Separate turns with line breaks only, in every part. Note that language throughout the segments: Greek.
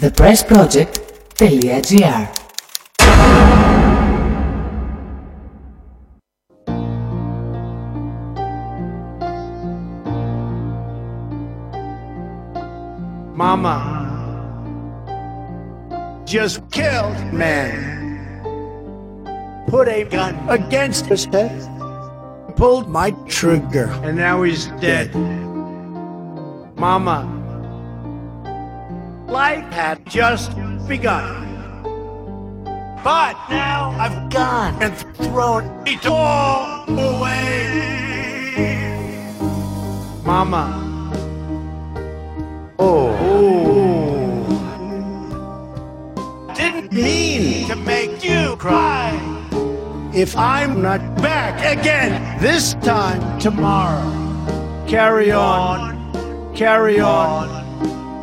thepressproject.gr
Mama just killed man. Put a gun against his head. Pulled my trigger. And now he's dead. Mama, life had just begun. But now I've gone and thrown it all away. Mama. Oh. Didn't mean to make you cry. If I'm not back again this time tomorrow, carry on, carry on,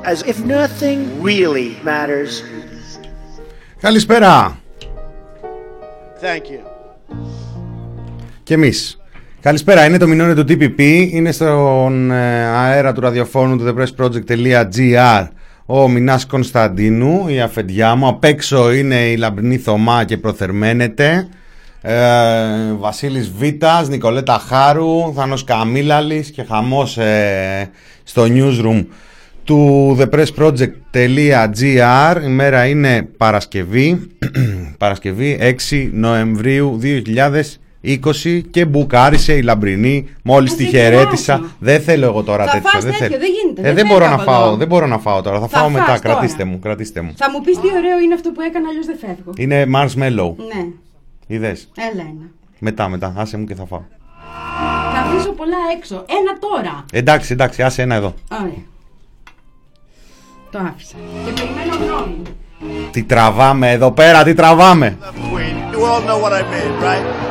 as if nothing really matters.
Καλησπέρα
Thank you.
και εμείς. Καλησπέρα, είναι το μηνόνιο του TPP, είναι στον ε, αέρα του ραδιοφώνου του thepressproject.gr ο Μινάς Κωνσταντίνου, η αφεντιά μου, απ' έξω είναι η Λαμπρινή Θωμά και προθερμαίνεται. Ε, Βασίλης Βίτας, Νικολέτα Χάρου, Θάνος Καμίλαλης και χαμός ε, στο newsroom του thepressproject.gr η μέρα είναι Παρασκευή Παρασκευή 6 Νοεμβρίου 2020 και μπουκάρισε η Λαμπρινή μόλις
Ας
τη
έχει
χαιρέτησα
άσχημα.
δεν θέλω εγώ τώρα
Θα
τέτοιο
φας
δεν,
τέτοιο,
θέλω.
δεν γίνεται,
Ε,
δεν
δεν,
φεύγω
μπορώ να
από
φάω,
εδώ.
δεν μπορώ να φάω τώρα θα,
Θα
φάω μετά,
φας τώρα.
κρατήστε μου, κρατήστε μου
Θα μου πεις τι ωραίο είναι αυτό που έκανα, αλλιώς δεν φεύγω.
Είναι marshmallow,
Ναι,
είδες;
Έλα ένα.
Μετά, μετά, άσε μου και θα φάω
Θα αφήσω πολλά έξω. Ένα τώρα.
Εντάξει, εντάξει, άσε ένα εδώ
Ωραία. Το άφησα. Και περιμένω γνώμη.
Τι τραβάμε εδώ πέρα, τι τραβάμε
Wait, you all know what I mean, right?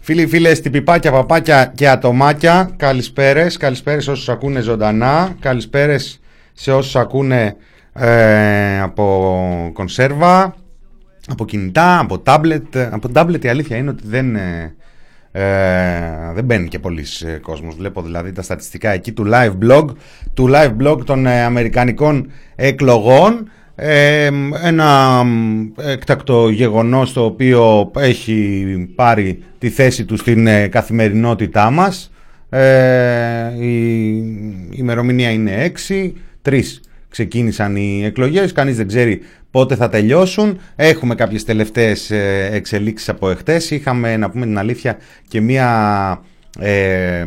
Φίλοι, φίλες, τυπιπάκια, παπάκια και ατομάκια, καλησπέρες, καλησπέρες σε όσους ακούνε ζωντανά, καλησπέρες σε όσους ακούνε ε, από κονσέρβα, από κινητά, από τάμπλετ. Από τάμπλετ η αλήθεια είναι ότι δεν, ε, ε, δεν μπαίνει και πολλοί ε, κόσμος. Βλέπω δηλαδή τα στατιστικά εκεί του live blog, του live blog των ε, αμερικανικών εκλογών. Ε, ένα μ, έκτακτο γεγονός το οποίο έχει πάρει τη θέση του στην ε, καθημερινότητά μας. Ε, η η ημερομηνία είναι 6, 3 ξεκίνησαν οι εκλογές, κανείς δεν ξέρει πότε θα τελειώσουν. Έχουμε κάποιες τελευταίες ε, εξελίξεις από εχθές. Είχαμε, να πούμε την αλήθεια, και μία ε,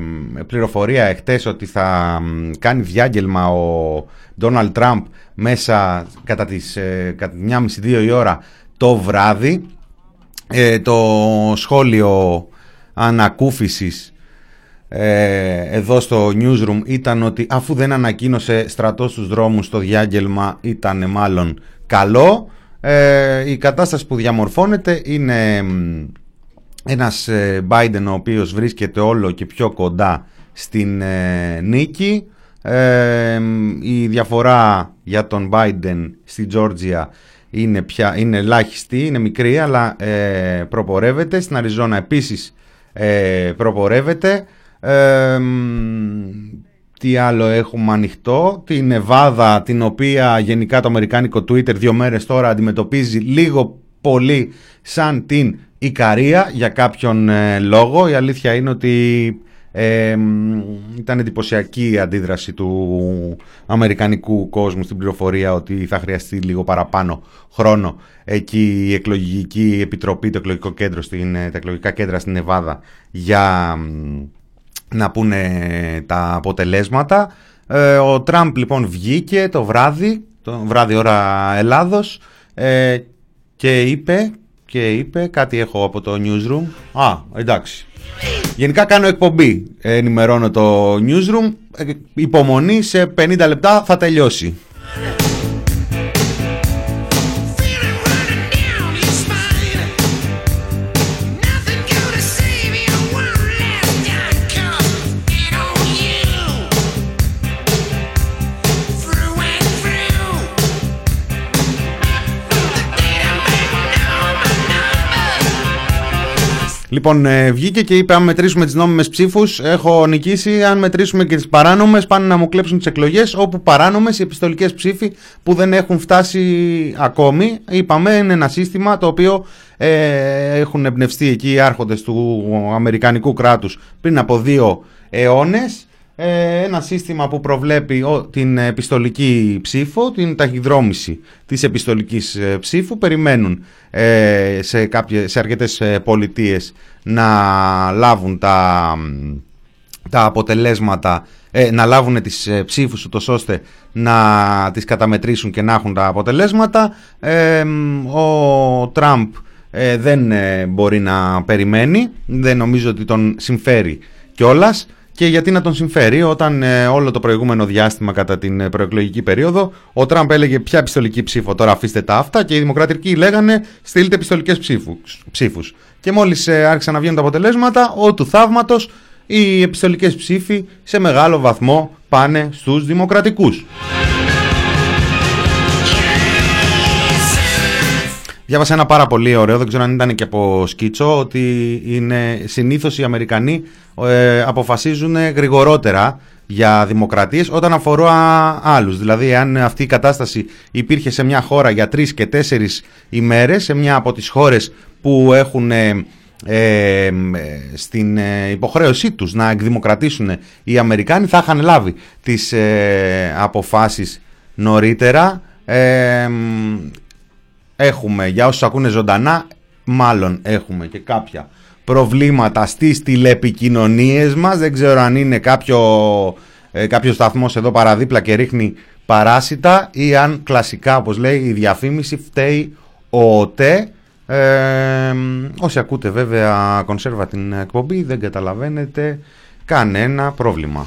πληροφορία εχθές ότι θα μ, κάνει διάγγελμα ο Ντόναλτ Τραμπ μέσα κατά τις ε, κατά τις 1.30-2 η ώρα το βράδυ. Ε, το σχόλιο ανακούφισης ε, εδώ στο newsroom ήταν ότι αφού δεν ανακοίνωσε στρατός στους δρόμους το διάγγελμα ήταν μάλλον καλό. Ε, η κατάσταση που διαμορφώνεται είναι μ, ένας ε, Biden ο οποίος βρίσκεται όλο και πιο κοντά στην ε, νίκη. Ε, μ, η διαφορά για τον Biden στη Georgia είναι, πια, είναι ελάχιστη, είναι μικρή αλλά ε, προπορεύεται. Στην Αριζόνα επίσης ε, προπορεύεται. Ε, μ, τι άλλο έχουμε ανοιχτό, την Νεβάδα την οποία γενικά το αμερικάνικο Twitter δύο μέρες τώρα αντιμετωπίζει λίγο πολύ σαν την Ικαρία για κάποιον ε, λόγο. Η αλήθεια είναι ότι ε, μ, ήταν εντυπωσιακή η αντίδραση του αμερικανικού κόσμου στην πληροφορία ότι θα χρειαστεί λίγο παραπάνω χρόνο εκεί η εκλογική επιτροπή, το εκλογικό κέντρο στην, ε, τα εκλογικά κέντρα στην Νεβάδα για μ, να πούνε τα αποτελέσματα. Ε, ο Τραμπ λοιπόν βγήκε το βράδυ, το βράδυ ώρα Ελλάδος ε, και είπε, και είπε, κάτι έχω από το newsroom. Α, εντάξει. Γενικά κάνω εκπομπή, ε, ενημερώνω το newsroom. Ε, υπομονή σε 50 λεπτά θα τελειώσει. Λοιπόν, ε, βγήκε και είπε: Αν μετρήσουμε τις νόμιμες ψήφους, έχω νικήσει. Αν μετρήσουμε και τις παράνομες, πάνε να μου κλέψουν τις εκλογές. Όπου παράνομες, οι επιστολικές ψήφοι που δεν έχουν φτάσει ακόμη. Είπαμε, είναι ένα σύστημα το οποίο ε, έχουν εμπνευστεί εκεί οι άρχοντες του Αμερικανικού κράτους πριν από δύο αιώνες. Ε, ένα σύστημα που προβλέπει ο- την επιστολική ψήφο, την ταχυδρόμηση της επιστολικής ε, ψήφου. Περιμένουν ε, σε, κάποιες, σε αρκετές ε, πολιτείες να λάβουν τα, τα αποτελέσματα, ε, να λάβουν τις ε, ψήφους ούτως ώστε να τις καταμετρήσουν και να έχουν τα αποτελέσματα. Ε, μ, ο Τραμπ ε, δεν ε, μπορεί να περιμένει, δεν νομίζω ότι τον συμφέρει κιόλας. Και γιατί να τον συμφέρει, όταν ε, όλο το προηγούμενο διάστημα κατά την ε, προεκλογική περίοδο ο Τραμπ έλεγε ποια επιστολική ψήφο, τώρα αφήστε τα αυτά και οι δημοκρατικοί λέγανε στείλτε επιστολικές ψήφους. ψήφους. Και μόλις ε, άρχισαν να βγαίνουν τα αποτελέσματα, ο του θαύματος, οι επιστολικές ψήφοι σε μεγάλο βαθμό πάνε στους δημοκρατικούς. Διάβασα ένα πάρα πολύ ωραίο, δεν ξέρω αν ήταν και από σκίτσο, ότι είναι συνήθως οι Αμερικανοί ε, αποφασίζουν γρηγορότερα για δημοκρατίες όταν αφορά άλλους. Δηλαδή, αν αυτή η κατάσταση υπήρχε σε μια χώρα για τρεις και τέσσερις ημέρες, σε μια από τις χώρες που έχουν ε, ε, ε, στην ε, υποχρέωσή τους να εκδημοκρατήσουν οι Αμερικάνοι, θα είχαν λάβει τις ε, αποφάσεις νωρίτερα. Ε, έχουμε, για όσους ακούνε ζωντανά, μάλλον έχουμε και κάποια προβλήματα στις τηλεπικοινωνίες μας. Δεν ξέρω αν είναι κάποιο, ε, κάποιος σταθμός εδώ παραδίπλα και ρίχνει παράσιτα ή αν κλασικά, όπως λέει η διαφήμιση, φταίει ο ΟΤΕ. Ε, όσοι ακούτε βέβαια κονσέρβα την εκπομπή δεν καταλαβαίνετε κανένα πρόβλημα.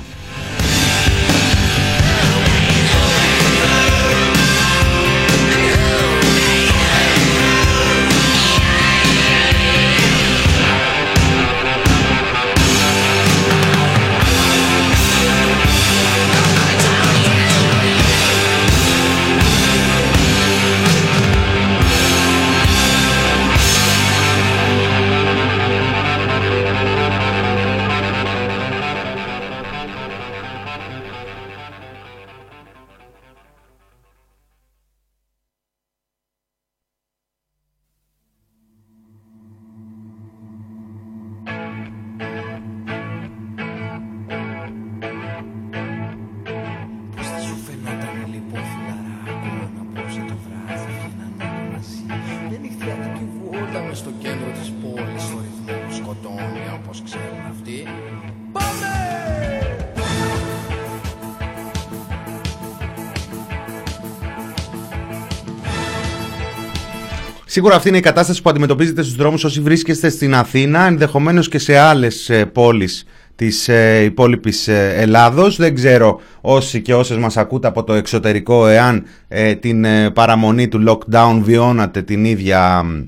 Σίγουρα αυτή είναι η κατάσταση που αντιμετωπίζετε στους δρόμους όσοι βρίσκεστε στην Αθήνα, ενδεχομένως και σε άλλες ε, πόλεις της ε, υπόλοιπης ε, Ελλάδος. Δεν ξέρω όσοι και όσες μας ακούτε από το εξωτερικό εάν ε, την ε, παραμονή του lockdown βιώνατε την ίδια μ,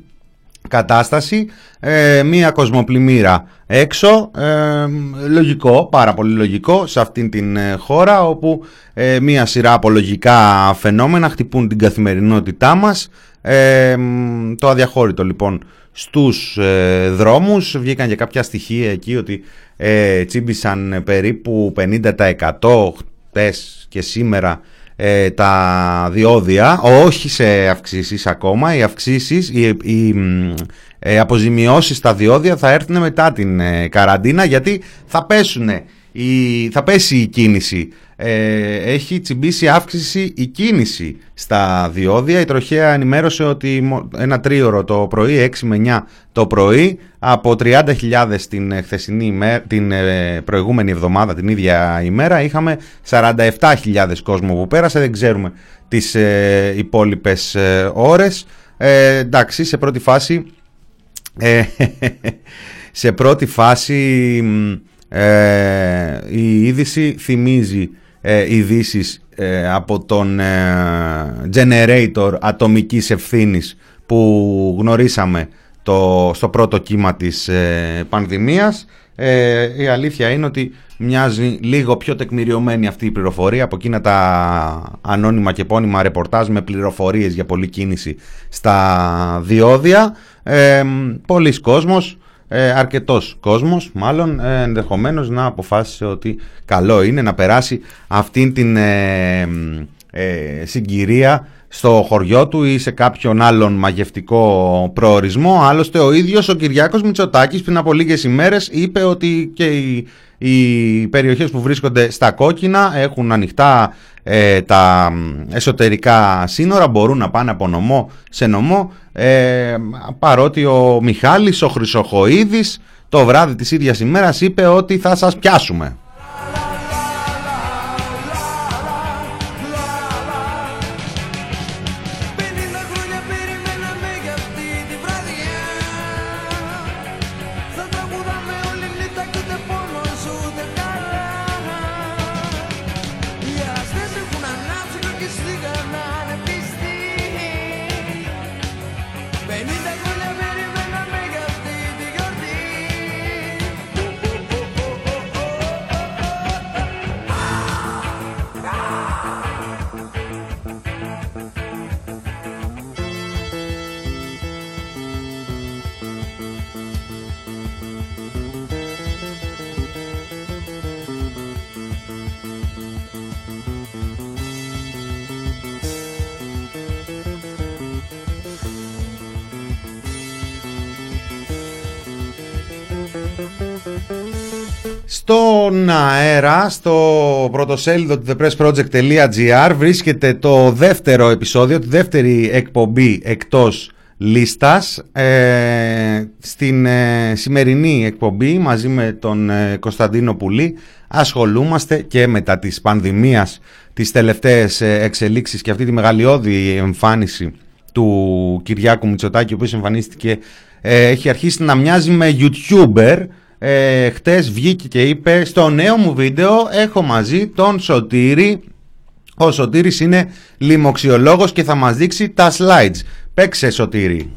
κατάσταση. Ε, μία κοσμοπλημμύρα έξω, ε, λογικό, πάρα πολύ λογικό σε αυτήν την ε, χώρα όπου ε, μία σειρά από λογικά φαινόμενα χτυπούν την καθημερινότητά μας. Ε, μ, το αδιαχώρητο λοιπόν στους ε, δρόμους βγήκαν και κάποια στοιχεία εκεί ότι ε, τσίμπησαν περίπου 50% χτες και σήμερα ε, τα διόδια, όχι σε αυξήσεις ακόμα, οι αυξήσεις, οι, οι μ, ε, αποζημιώσεις στα διόδια θα έρθουν μετά την ε, καραντίνα γιατί θα πέσουν η, θα πέσει η κίνηση. Ε, έχει τσιμπήσει αύξηση η κίνηση στα διόδια. Η τροχέα ενημέρωσε ότι μο- ένα τρίωρο το πρωί, 6 με 9 το πρωί, από 30.000 την, ε, χθεσινή ημέ- την ε, προηγούμενη εβδομάδα, την ίδια ημέρα, είχαμε 47.000 κόσμο που πέρασε. Δεν ξέρουμε τις ε, υπόλοιπες ε, ώρες. Ε, εντάξει, σε πρώτη φάση ε, σε πρώτη φάση μ, ε, η είδηση θυμίζει ε, ειδήσεις ε, από τον ε, generator ατομικής ευθύνης που γνωρίσαμε το, στο πρώτο κύμα της ε, πανδημίας. Ε, η αλήθεια είναι ότι μοιάζει λίγο πιο τεκμηριωμένη αυτή η πληροφορία από εκείνα τα ανώνυμα και επώνυμα ρεπορτάζ με πληροφορίες για πολλή κίνηση στα διόδια. Ε, πολλοί κόσμος ε, αρκετός κόσμος μάλλον ε, ενδεχομένως να αποφάσισε ότι καλό είναι να περάσει αυτήν την ε, ε, συγκυρία στο χωριό του ή σε κάποιον άλλον μαγευτικό προορισμό. Άλλωστε ο ίδιος ο Κυριάκος Μητσοτάκης πριν από λίγες ημέρες είπε ότι και οι, οι περιοχές που βρίσκονται στα κόκκινα έχουν ανοιχτά ε, τα εσωτερικά σύνορα, μπορούν να πάνε από νομό σε νομό ε, παρότι ο Μιχάλης, ο Χρυσοχοίδης το βράδυ της ίδιας ημέρας είπε ότι θα σας πιάσουμε. Στον αέρα, στο πρωτοσέλιδο του thepressproject.gr βρίσκεται το δεύτερο επεισόδιο, τη δεύτερη εκπομπή εκτός λίστας. Ε, στην ε, σημερινή εκπομπή μαζί με τον ε, Κωνσταντίνο Πουλή ασχολούμαστε και μετά της πανδημίας τις τελευταίες ε, εξελίξεις και αυτή τη μεγαλειώδη εμφάνιση του Κυριάκου Μητσοτάκη ο οποίος εμφανίστηκε ε, έχει αρχίσει να μοιάζει με YouTuber ε, χτες βγήκε και είπε στο νέο μου βίντεο έχω μαζί τον Σωτήρη. Ο Σωτήρης είναι λοιμοξιολόγος και θα μας δείξει τα slides παίξε Σωτήρη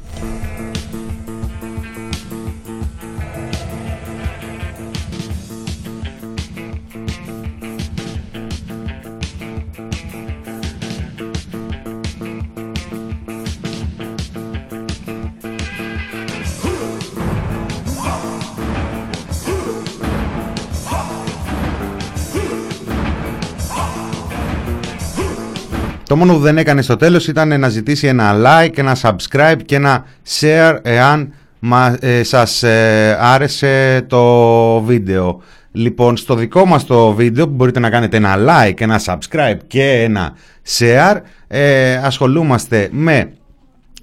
Το μόνο που δεν έκανε στο τέλος ήταν να ζητήσει ένα like, ένα subscribe και ένα share εάν μα, ε, σας ε, άρεσε το βίντεο. Λοιπόν, στο δικό μας το βίντεο που μπορείτε να κάνετε ένα like, ένα subscribe και ένα share ε, ασχολούμαστε με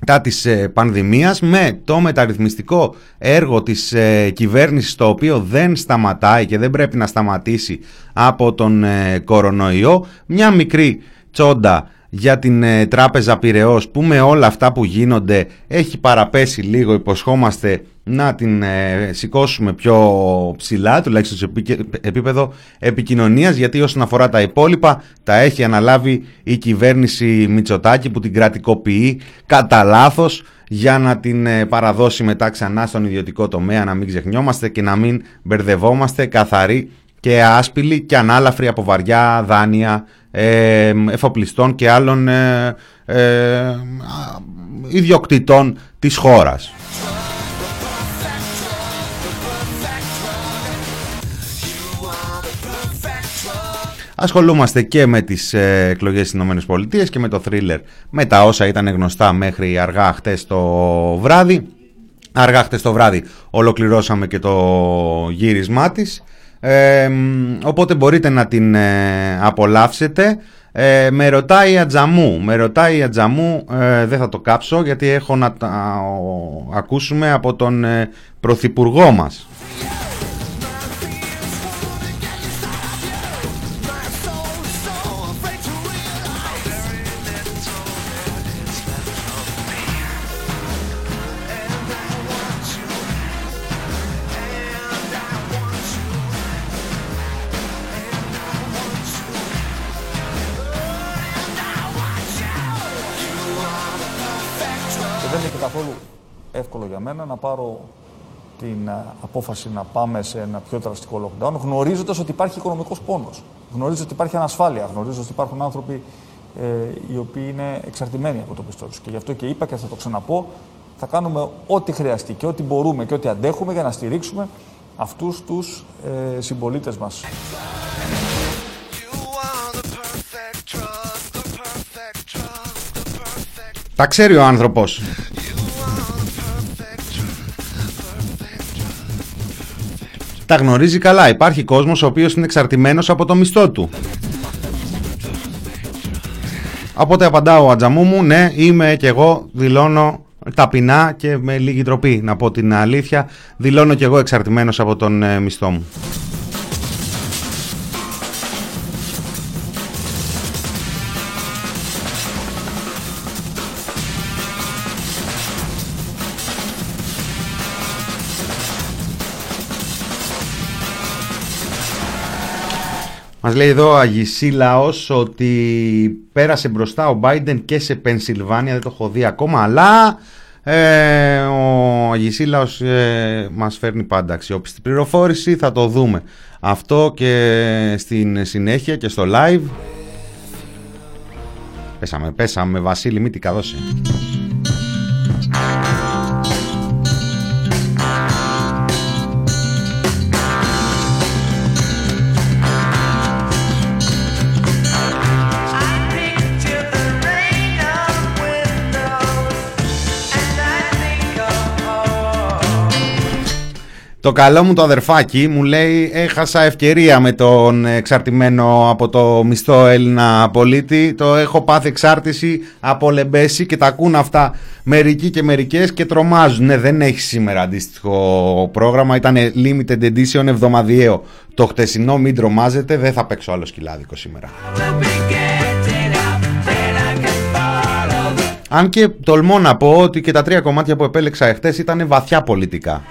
τα της ε, πανδημίας με το μεταρρυθμιστικό έργο της ε, κυβέρνησης το οποίο δεν σταματάει και δεν πρέπει να σταματήσει από τον ε, κορονοϊό μια μικρή τσόντα για την ε, τράπεζα Πυραιός. Που με όλα αυτά που γίνονται. Έχει παραπέσει λίγο υποσχόμαστε να την ε, σηκώσουμε πιο ψηλά τουλάχιστον σε επίκε- επίπεδο επικοινωνίας γιατί όσον αφορά τα υπόλοιπα τα έχει αναλάβει η κυβέρνηση Μητσοτάκη που την κρατικοποιεί κατά λάθος για να την ε, παραδώσει μετά ξανά στον ιδιωτικό τομέα να μην ξεχνιόμαστε και να μην μπερδευόμαστε καθαροί και άσπηλοι και ανάλαφροι από βαριά δάνεια ε, εφοπλιστών και άλλων ε, ε, α, ιδιοκτητών της χώρας. Ασχολούμαστε και με τις ε, εκλογές στις ΗΠΑ και με το θρίλερ με τα όσα ήταν γνωστά μέχρι αργά χτες το βράδυ. Αργά χτες το βράδυ ολοκληρώσαμε και το γύρισμά της. Ε, μ, οπότε μπορείτε να την ε, απολαύσετε. Ε, με ρωτάει η Ατζαμού. Με ρωτάει η Ατζαμού, ε, δεν θα το κάψω γιατί έχω να τα ο, ακούσουμε από τον ε, Πρωθυπουργό μας.
Να πάρω την α, απόφαση να πάμε σε ένα πιο δραστικό lockdown, γνωρίζοντας ότι υπάρχει οικονομικός πόνος. Γνωρίζω ότι υπάρχει ανασφάλεια. Γνωρίζω ότι υπάρχουν άνθρωποι ε, οι οποίοι είναι εξαρτημένοι από το πιστό τους. Και γι' αυτό και είπα και θα το ξαναπώ, θα κάνουμε ό,τι χρειαστεί και ό,τι μπορούμε και ό,τι αντέχουμε για να στηρίξουμε αυτούς τους ε, συμπολίτες μας.
You are the perfect drug, the perfect drug, the perfect,
Τα ξέρει ο άνθρωπος. Τα γνωρίζει καλά. Υπάρχει κόσμος ο οποίος είναι εξαρτημένος από το μισθό του. Οπότε απαντάω ο Ατζαμού μου, ναι, είμαι και εγώ, δηλώνω ταπεινά και με λίγη τροπή να πω την αλήθεια, δηλώνω και εγώ εξαρτημένος από τον ε, μισθό μου. Μας λέει εδώ ο Αγισίλαος ότι πέρασε μπροστά ο Biden και σε Πενσιλβάνια, δεν το έχω δει ακόμα, αλλά ε, ο Αγισίλαος ε, μας φέρνει πάντα αξιόπιστη πληροφόρηση, θα το δούμε. Αυτό και στην συνέχεια και στο live. Πέσαμε, πέσαμε, Βασίλη, μη την καδώσει. Το καλό μου το αδερφάκι μου λέει έχασα ευκαιρία με τον εξαρτημένο από το μισθό Έλληνα πολίτη. Το έχω πάθει εξάρτηση από λεμπέση και τα ακούν αυτά μερικοί και μερικές και τρομάζουν. Ναι δεν έχει σήμερα αντίστοιχο πρόγραμμα. Ήταν limited edition εβδομαδιαίο. Το χτεσινό μην τρομάζετε δεν θα παίξω άλλο σκυλάδικο σήμερα. Αν και τολμώ να πω ότι και τα τρία κομμάτια που επέλεξα εχθές ήταν βαθιά πολιτικά.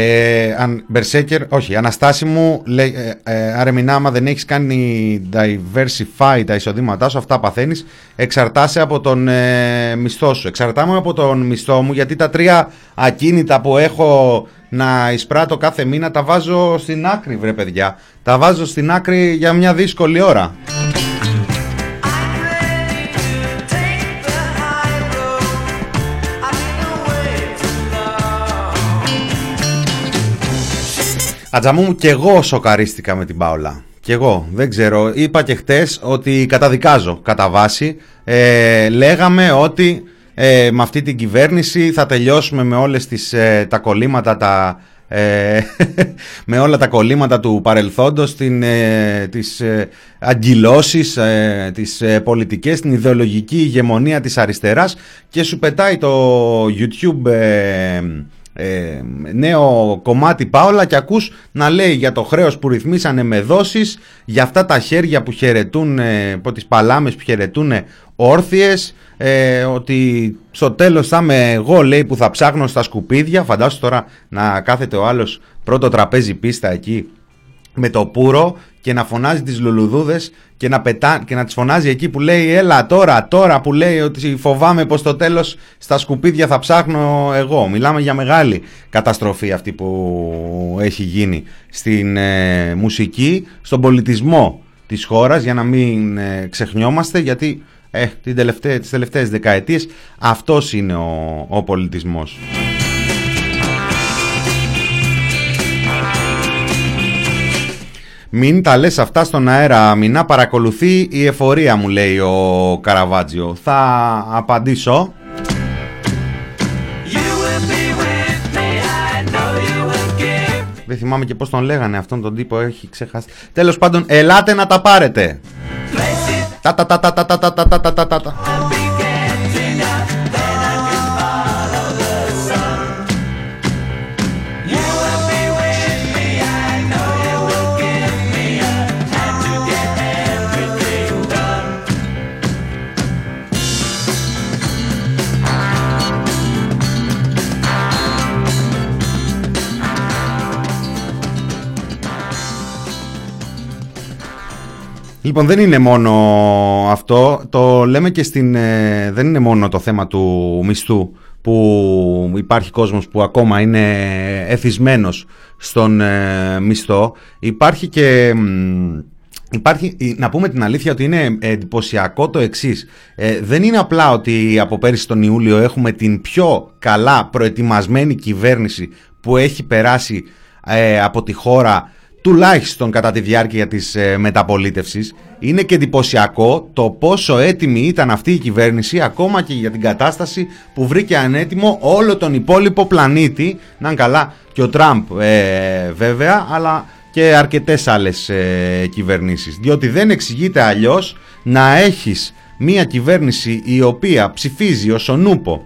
Ε, αν, Berserker, όχι, Αναστάση μου, λέει, ε, ε, άρα μηνά, άμα δεν έχεις κάνει diversify τα εισοδήματά σου, αυτά παθαίνεις, εξαρτάσαι από τον ε, μισθό σου. Εξαρτάμαι από τον μισθό μου, γιατί τα τρία ακίνητα που έχω να εισπράττω κάθε μήνα, τα βάζω στην άκρη, βρε παιδιά. Τα βάζω στην άκρη για μια δύσκολη ώρα. Ατζαμού μου και εγώ σοκαρίστηκα με την Πάολα. Και εγώ, δεν ξέρω. Είπα και χτες ότι καταδικάζω κατά βάση. Ε, λέγαμε ότι ε, με αυτή την κυβέρνηση θα τελειώσουμε με όλες τις, ε, τα κολλήματα τα, ε, με όλα τα κολλήματα του παρελθόντος, την, ε, τις ε, αγκυλώσεις, ε, τις ε, πολιτικές, την ιδεολογική ηγεμονία της αριστεράς και σου πετάει το YouTube ε, ε, νέο κομμάτι Πάολα και ακούς να λέει για το χρέος που ρυθμίσανε με δόσεις, για αυτά τα χέρια που χαιρετούν, ε, από τις παλάμες που χαιρετούν όρθιες, ε, ότι στο τέλος θα είμαι εγώ λέει που θα ψάχνω στα σκουπίδια, φαντάσου τώρα να κάθεται ο άλλος πρώτο τραπέζι πίστα εκεί με το πουρο και να φωνάζει τις λουλουδούδες και να, πετά, και να τις φωνάζει εκεί που λέει έλα τώρα, τώρα που λέει ότι φοβάμαι πως το τέλος στα σκουπίδια θα ψάχνω εγώ. Μιλάμε για μεγάλη καταστροφή αυτή που έχει γίνει στην ε, μουσική, στον πολιτισμό της χώρας για να μην ε, ξεχνιόμαστε γιατί ε, την τελευταία, τις τελευταίες δεκαετίες αυτός είναι ο, ο πολιτισμός. Μην τα λες αυτά στον αέρα, Μινά παρακολουθεί η εφορία μου λέει ο Καραβάτζιο. Θα απαντήσω. Δεν θυμάμαι και πώς τον λέγανε αυτόν τον τύπο, έχει ξεχάσει. Τέλος πάντων, ελάτε να τα πάρετε. Τα τα τα τα τα τα τα τα τα τα τα Λοιπόν, δεν είναι μόνο αυτό. Το λέμε και στην. ε, δεν είναι μόνο το θέμα του μισθού που που υπάρχει κόσμος που ακόμα είναι εθισμένος στον ε, μισθό. Υπάρχει και... μ, Υπάρχει, να πούμε την αλήθεια ότι είναι εντυπωσιακό το εξής. δεν είναι απλά ότι από πέρυσι τον Ιούλιο έχουμε την πιο καλά προετοιμασμένη κυβέρνηση που έχει περάσει ε, από τη χώρα τουλάχιστον κατά τη διάρκεια της ε, μεταπολίτευσης. Είναι και εντυπωσιακό το πόσο έτοιμη ήταν αυτή η κυβέρνηση ακόμα και για την κατάσταση που βρήκε ανέτοιμο όλο τον υπόλοιπο πλανήτη. Να είναι καλά και ο Τραμπ ε, βέβαια, αλλά και αρκετές άλλες ε, κυβερνήσεις. Διότι δεν εξηγείται αλλιώς να έχεις μία κυβέρνηση η οποία ψηφίζει ως ο νούπο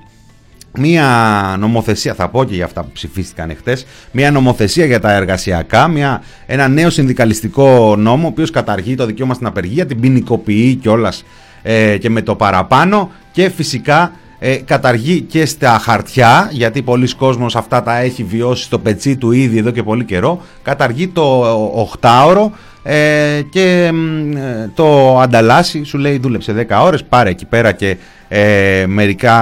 μία νομοθεσία, θα πω και για αυτά που ψηφίστηκαν εχθές, μία νομοθεσία για τα εργασιακά, μία, ένα νέο συνδικαλιστικό νόμο, ο οποίος καταργεί το δικαίωμα στην απεργία, την ποινικοποιεί κιόλας ε, και με το παραπάνω και φυσικά ε, καταργεί και στα χαρτιά, γιατί πολλοί κόσμος αυτά τα έχει βιώσει στο πετσί του ήδη εδώ και πολύ καιρό, καταργεί το 8ωρο ε, και μ, ε, το ανταλλάσσει, σου λέει δούλεψε 10 ώρες, πάρε εκεί πέρα και ε, μερικά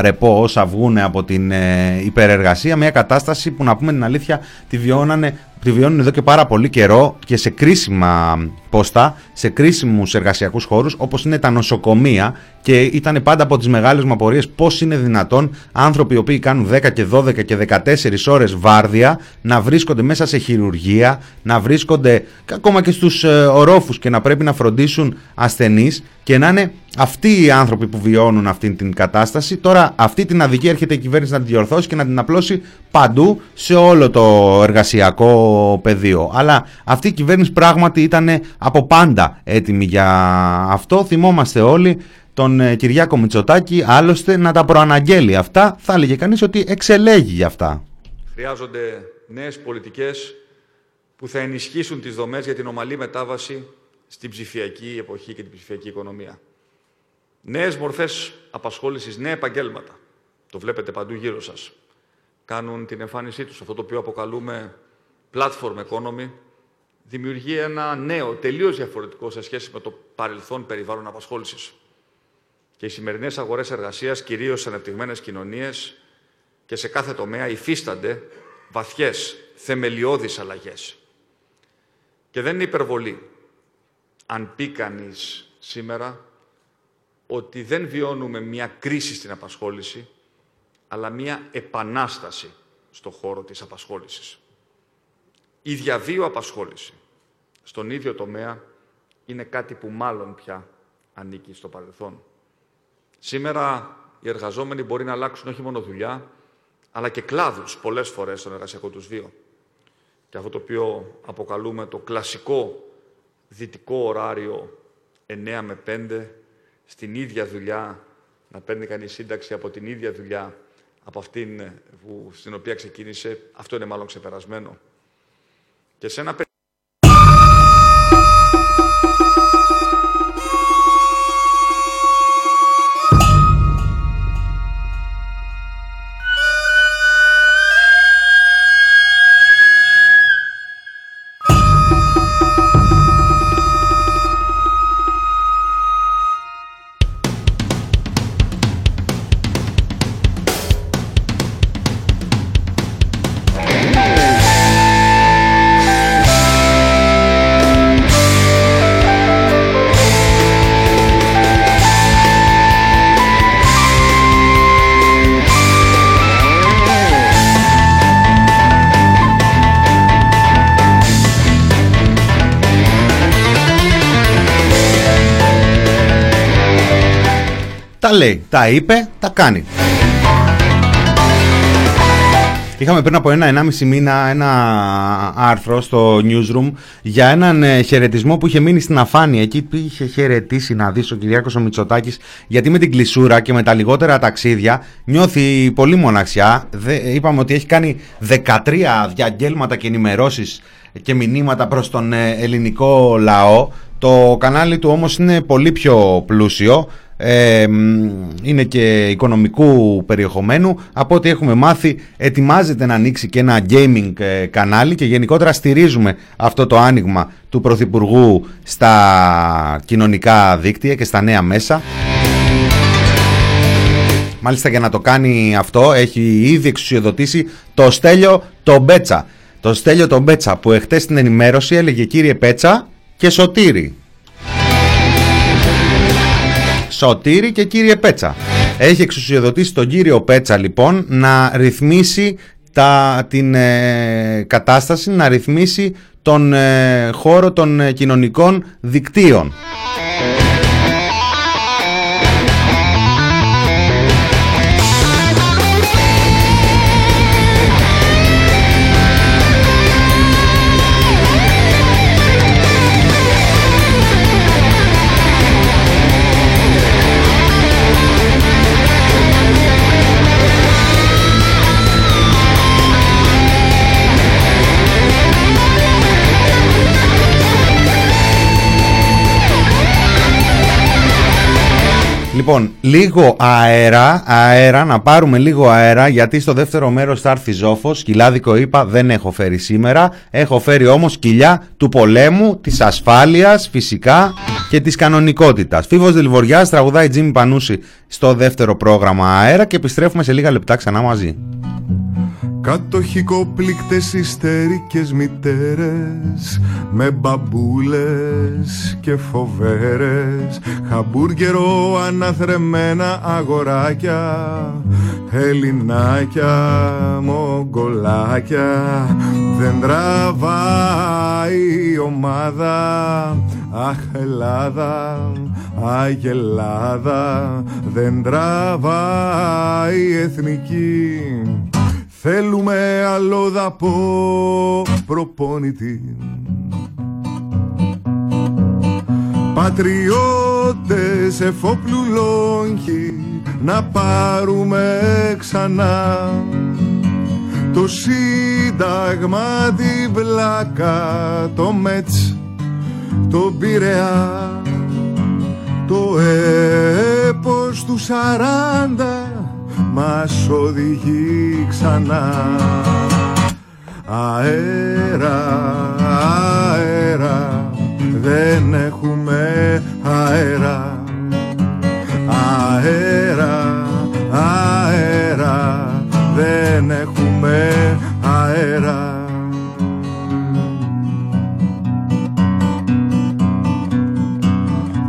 ρεπό όσα βγουν από την ε, υπερεργασία, μια κατάσταση που να πούμε την αλήθεια τη βιώνανε τη βιώνουν εδώ και πάρα πολύ καιρό και σε κρίσιμα πόστα, σε κρίσιμους εργασιακούς χώρους όπως είναι τα νοσοκομεία. Και ήταν πάντα από τις μεγάλες μου απορίες πώς είναι δυνατόν άνθρωποι οι οποίοι κάνουν 10 και 12 και 14 ώρες βάρδια να βρίσκονται μέσα σε χειρουργία, να βρίσκονται ακόμα και στους ε, ορόφους και να πρέπει να φροντίσουν ασθενείς και να είναι αυτοί οι άνθρωποι που βιώνουν αυτή την κατάσταση. Τώρα αυτή την αδικία έρχεται η κυβέρνηση να την διορθώσει και να την απλώσει παντού σε όλο το εργασιακό πεδίο. Αλλά αυτή η κυβέρνηση πράγματι ήταν από πάντα έτοιμη για αυτό. Θυμόμαστε όλοι τον ε, Κυριάκο Μητσοτάκη άλλωστε να τα προαναγγέλει αυτά. Θα έλεγε κανείς ότι εξελέγει για αυτά.
Χρειάζονται νέες πολιτικές που θα ενισχύσουν τις δομές για την ομαλή μετάβαση στην ψηφιακή εποχή και την ψηφιακή οικονομία. Νέες μορφές απασχόλησης, νέα επαγγέλματα. Το βλέπετε παντού γύρω σας. Κάνουν την εμφάνισή τους. Αυτό το οποίο αποκαλούμε platform economy δημιουργεί ένα νέο, τελείως διαφορετικό σε σχέση με το παρελθόν περιβάλλον απασχόλησης. Και οι σημερινές αγορές εργασίας, κυρίως σε ανεπτυγμένες κοινωνίες και σε κάθε τομέα, υφίστανται βαθιές, θεμελιώδεις αλλαγές. Και δεν είναι υπερβολή αν πει κανείς σήμερα ότι δεν βιώνουμε μια κρίση στην απασχόληση, αλλά μια επανάσταση στο χώρο της απασχόλησης. Η διαβίω απασχόληση στον ίδιο τομέα είναι κάτι που μάλλον πια ανήκει στο παρελθόν. Σήμερα οι εργαζόμενοι μπορεί να αλλάξουν όχι μόνο δουλειά, αλλά και κλάδους πολλές φορές στον εργασιακό τους βίο. Και αυτό το οποίο αποκαλούμε το κλασικό δυτικό ωράριο 9 με 5, στην ίδια δουλειά, να παίρνει κανείς σύνταξη από την ίδια δουλειά από αυτήν που, στην οποία ξεκίνησε, αυτό είναι μάλλον ξεπερασμένο. Και σε ένα
Τα λέει, τα είπε, τα κάνει. Είχαμε πριν από ένα-ενάμιση μήνα ένα άρθρο στο newsroom για έναν ε, χαιρετισμό που είχε μείνει στην αφάνεια. Εκεί που είχε χαιρετήσει να δεις ο Κυριάκος ο Μητσοτάκης γιατί με την κλεισούρα και με τα λιγότερα ταξίδια νιώθει πολύ μοναξιά. Δε, είπαμε ότι έχει κάνει 13 διαγγέλματα και ενημερώσεις και μηνύματα προς τον ε, ελληνικό λαό. Το κανάλι του όμως είναι πολύ πιο πλούσιο ε, είναι και οικονομικού περιεχομένου από ό,τι έχουμε μάθει ετοιμάζεται να ανοίξει και ένα gaming ε, κανάλι και γενικότερα στηρίζουμε αυτό το άνοιγμα του Πρωθυπουργού στα κοινωνικά δίκτυα και στα νέα μέσα Μάλιστα για να το κάνει αυτό έχει ήδη εξουσιοδοτήσει το Στέλιο τον Μπέτσα. Το Στέλιο τον Μπέτσα που εχθές στην ενημέρωση έλεγε κύριε Πέτσα και Σωτήρη. Σωτήρη και κύριε Πέτσα. Έχει εξουσιοδοτήσει τον κύριο Πέτσα λοιπόν να ρυθμίσει τα, την ε, κατάσταση, να ρυθμίσει τον ε, χώρο των ε, κοινωνικών δικτύων. Λοιπόν, λίγο αέρα, αέρα, να πάρουμε λίγο αέρα γιατί στο δεύτερο μέρος θα έρθει ζόφος, σκυλάδικο είπα δεν έχω φέρει σήμερα, έχω φέρει όμως κοιλιά του πολέμου, της ασφάλειας φυσικά και της κανονικότητας. Φίβος Δελβοριάς τραγουδάει Τζίμι Πανούση στο δεύτερο πρόγραμμα αέρα και επιστρέφουμε σε λίγα λεπτά ξανά μαζί.
Κατοχικοπλήκτες ιστερικές μητέρες Με μπαμπούλες και φοβέρες. Χαμπούργερο αναθρεμένα αγοράκια Ελληνάκια, μογκολάκια Δεν τραβάει η ομάδα Αχ Ελλάδα, αγελάδα Δεν τραβάει η εθνική Θέλουμε αλλοδαπό προπονητή. Πατριώτες εφόπλου λόγχοι να πάρουμε ξανά το σύνταγμα την πλάκα το μέτς το πειραιά το έπος του σαράντα μας οδηγεί ξανά. Αέρα, αέρα δεν έχουμε αέρα. Αέρα, αέρα δεν έχουμε αέρα.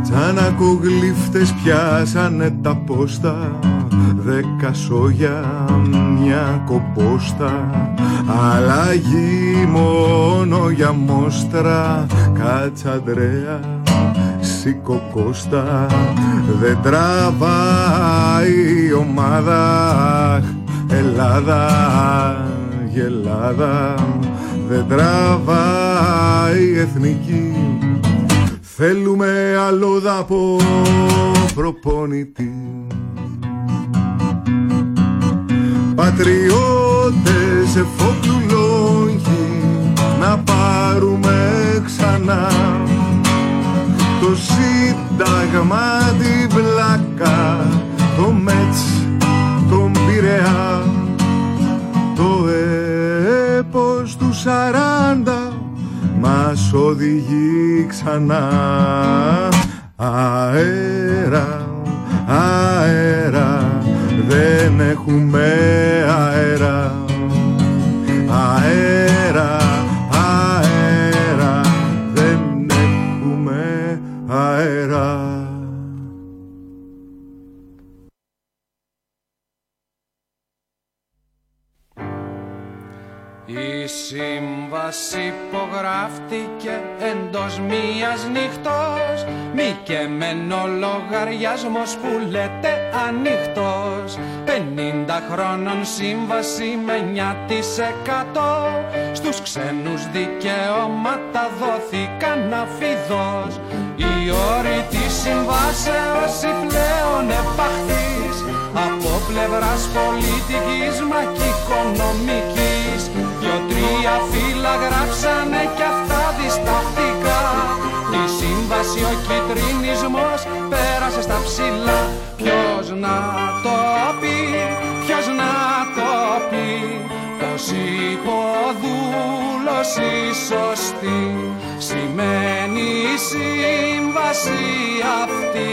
Τσανακογλύφτες πιάσανε τα πόστα Δέκα σόγια, μια κοπόστα Αλλαγή μόνο για μόστρα. Κατσαντρέα, σήκω Κώστα Δεν τραβάει η ομάδα. Ελλάδα, γελάδα Δεν τραβάει η εθνική. Θέλουμε αλλοδαπό προπονητή Πατριώτες εφόπλου λόγχοι να πάρουμε ξανά. Το σύνταγμα την πλάκα το μέτς τον πειραιά. Το έπος του σαράντα μας οδηγεί ξανά
που λέτε ανοιχτός. Πενήντα χρόνων σύμβαση με 9% Στους ξένους δικαιώματα δόθηκαν αφιδός Οι όροι της συμβάσεως οι πλέον επαχθείς. Από πλευράς πολιτικής μα και οικονομικής Δυο-τρία φύλλα γράψανε κι αυτά διστακτικά Τη σύμβαση ο κυτρινισμός πέρασε στα ψηλά. Ποιος να το πει, ποιος να το πει Πως υποδούλος η σωστή. Σημαίνει η σύμβαση αυτή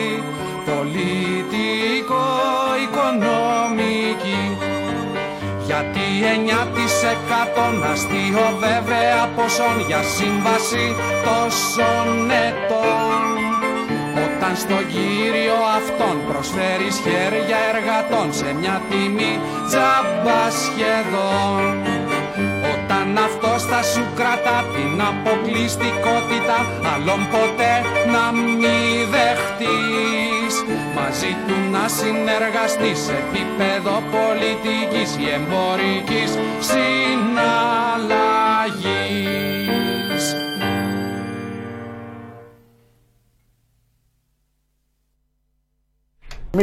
πολιτικο-οικονομική γιατί 9% αστείο βέβαια ποσόν για σύμβαση τόσων ετών. Όταν στον κύριο αυτόν προσφέρεις χέρια εργατών σε μια τιμή τζάμπα σχεδόν όταν αυτός θα σου κρατά την αποκλειστικότητα άλλον ποτέ να μη δεχτείς μαζί του να συνεργαστείς σε επίπεδο πολιτικής ή εμπορικής συναλλαγής.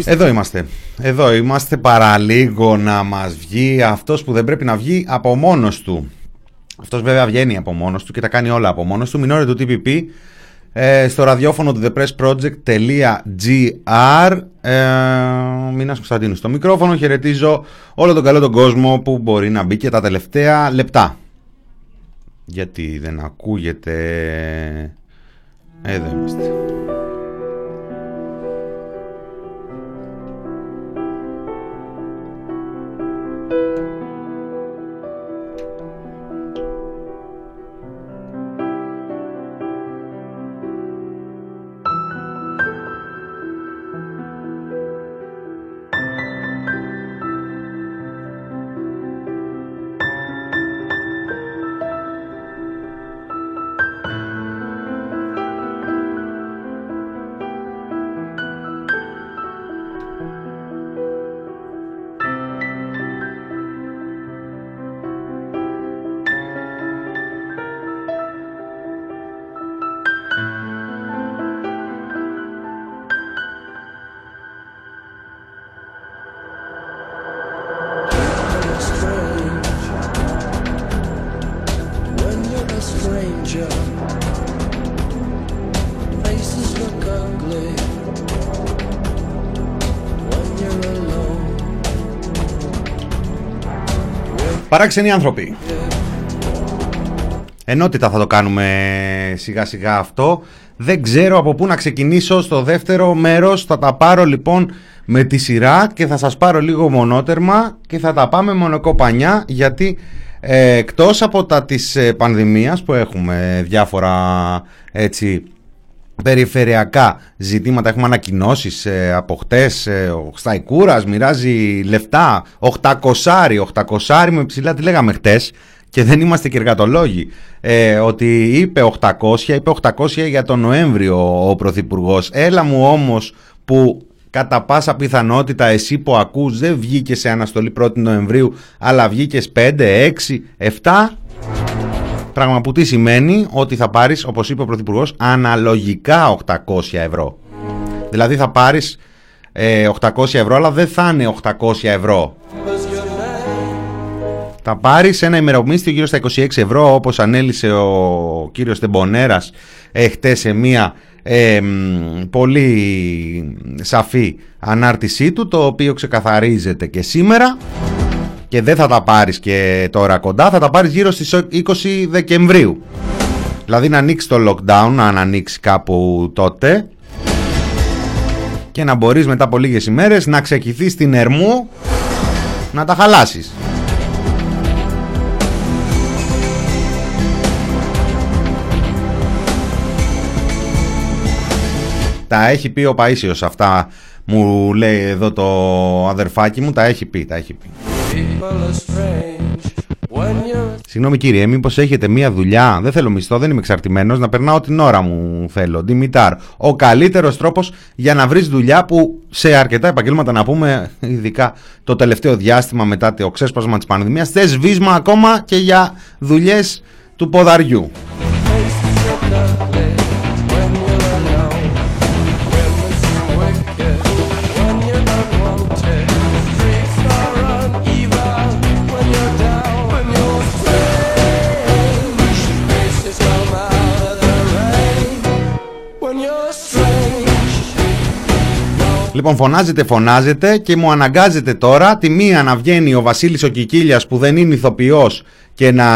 Εδώ είμαστε. Εδώ είμαστε παραλίγο να μας βγει αυτός που δεν πρέπει να βγει από μόνος του. Αυτός βέβαια βγαίνει από μόνος του και τα κάνει όλα από μόνος του. Μινόρε του TPP ε, στο ραδιόφωνο του thepressproject.gr ε, Μίνας Κωνσταντίνου στο μικρόφωνο. Χαιρετίζω όλο τον καλό τον κόσμο που μπορεί να μπει και τα τελευταία λεπτά. Γιατί δεν ακούγεται... Εδώ είμαστε. Παράξενοι άνθρωποι. Ενότητα θα το κάνουμε σιγά σιγά αυτό. Δεν ξέρω από πού να ξεκινήσω στο δεύτερο μέρος. Θα τα πάρω λοιπόν με τη σειρά και θα σας πάρω λίγο μονότερμα και θα τα πάμε μονοκοπανιά γιατί ε, εκτός από τα της ε, πανδημίας που έχουμε διάφορα έτσι περιφερειακά ζητήματα. Έχουμε ανακοινώσει ε, από χτες. Ε, ο Σταϊκούρα μοιράζει λεφτά. 800, 800 με ψηλά, τι λέγαμε χτες. Και δεν είμαστε και εργατολόγοι. Ε, ότι είπε 800, είπε 800 για τον Νοέμβριο ο Πρωθυπουργός. Έλα μου όμως που κατά πάσα πιθανότητα εσύ που ακούς δεν βγήκες σε αναστολή 1η Νοεμβρίου αλλά βγήκες 5, 6, 7 Πράγμα που τι σημαίνει ότι θα πάρεις, όπως είπε ο Πρωθυπουργός, αναλογικά 800 ευρώ. Δηλαδή θα πάρεις ε, 800 ευρώ, αλλά δεν θα είναι 800 ευρώ. Θα πάρεις ένα ημερομίσθιο γύρω στα 26 ευρώ, όπως ανέλησε ο κύριος Τεμπονέρας ε, χτες σε μία ε, μ, πολύ σαφή ανάρτησή του, το οποίο ξεκαθαρίζεται και σήμερα και δεν θα τα πάρεις και τώρα κοντά, θα τα πάρεις γύρω στις 20 Δεκεμβρίου. Δηλαδή να ανοίξεις το lockdown, αν ανοίξει κάπου τότε και να μπορείς μετά από λίγες ημέρες να ξεκυθείς στην Ερμού να τα χαλάσεις. Τα έχει πει ο Παΐσιος αυτά μου λέει εδώ το αδερφάκι μου, τα έχει πει, τα έχει πει.
People are strange. When you're
Συγγνώμη κύριε, μήπως έχετε μία δουλειά, δεν θέλω μισθό, δεν είμαι εξαρτημένος, να περνάω την ώρα μου θέλω. Διμητάρ. Ο καλύτερος τρόπος για να βρεις δουλειά που σε αρκετά επαγγέλματα, να πούμε, ειδικά το τελευταίο διάστημα μετά το ξέσπασμα της πανδημίας, θες βίσμα ακόμα και για δουλειές του ποδαριού. Λοιπόν, φωνάζετε, φωνάζετε και μου αναγκάζετε τώρα τη μία να βγαίνει ο Βασίλης ο Κικίλιας που δεν είναι ηθοποιός και να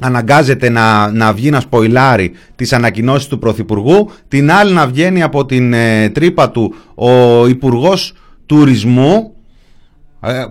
αναγκάζεται να, να βγει να σποϊλάρει τις ανακοινώσεις του Πρωθυπουργού, την άλλη να βγαίνει από την ε, τρύπα του ο Υπουργός Τουρισμού ε,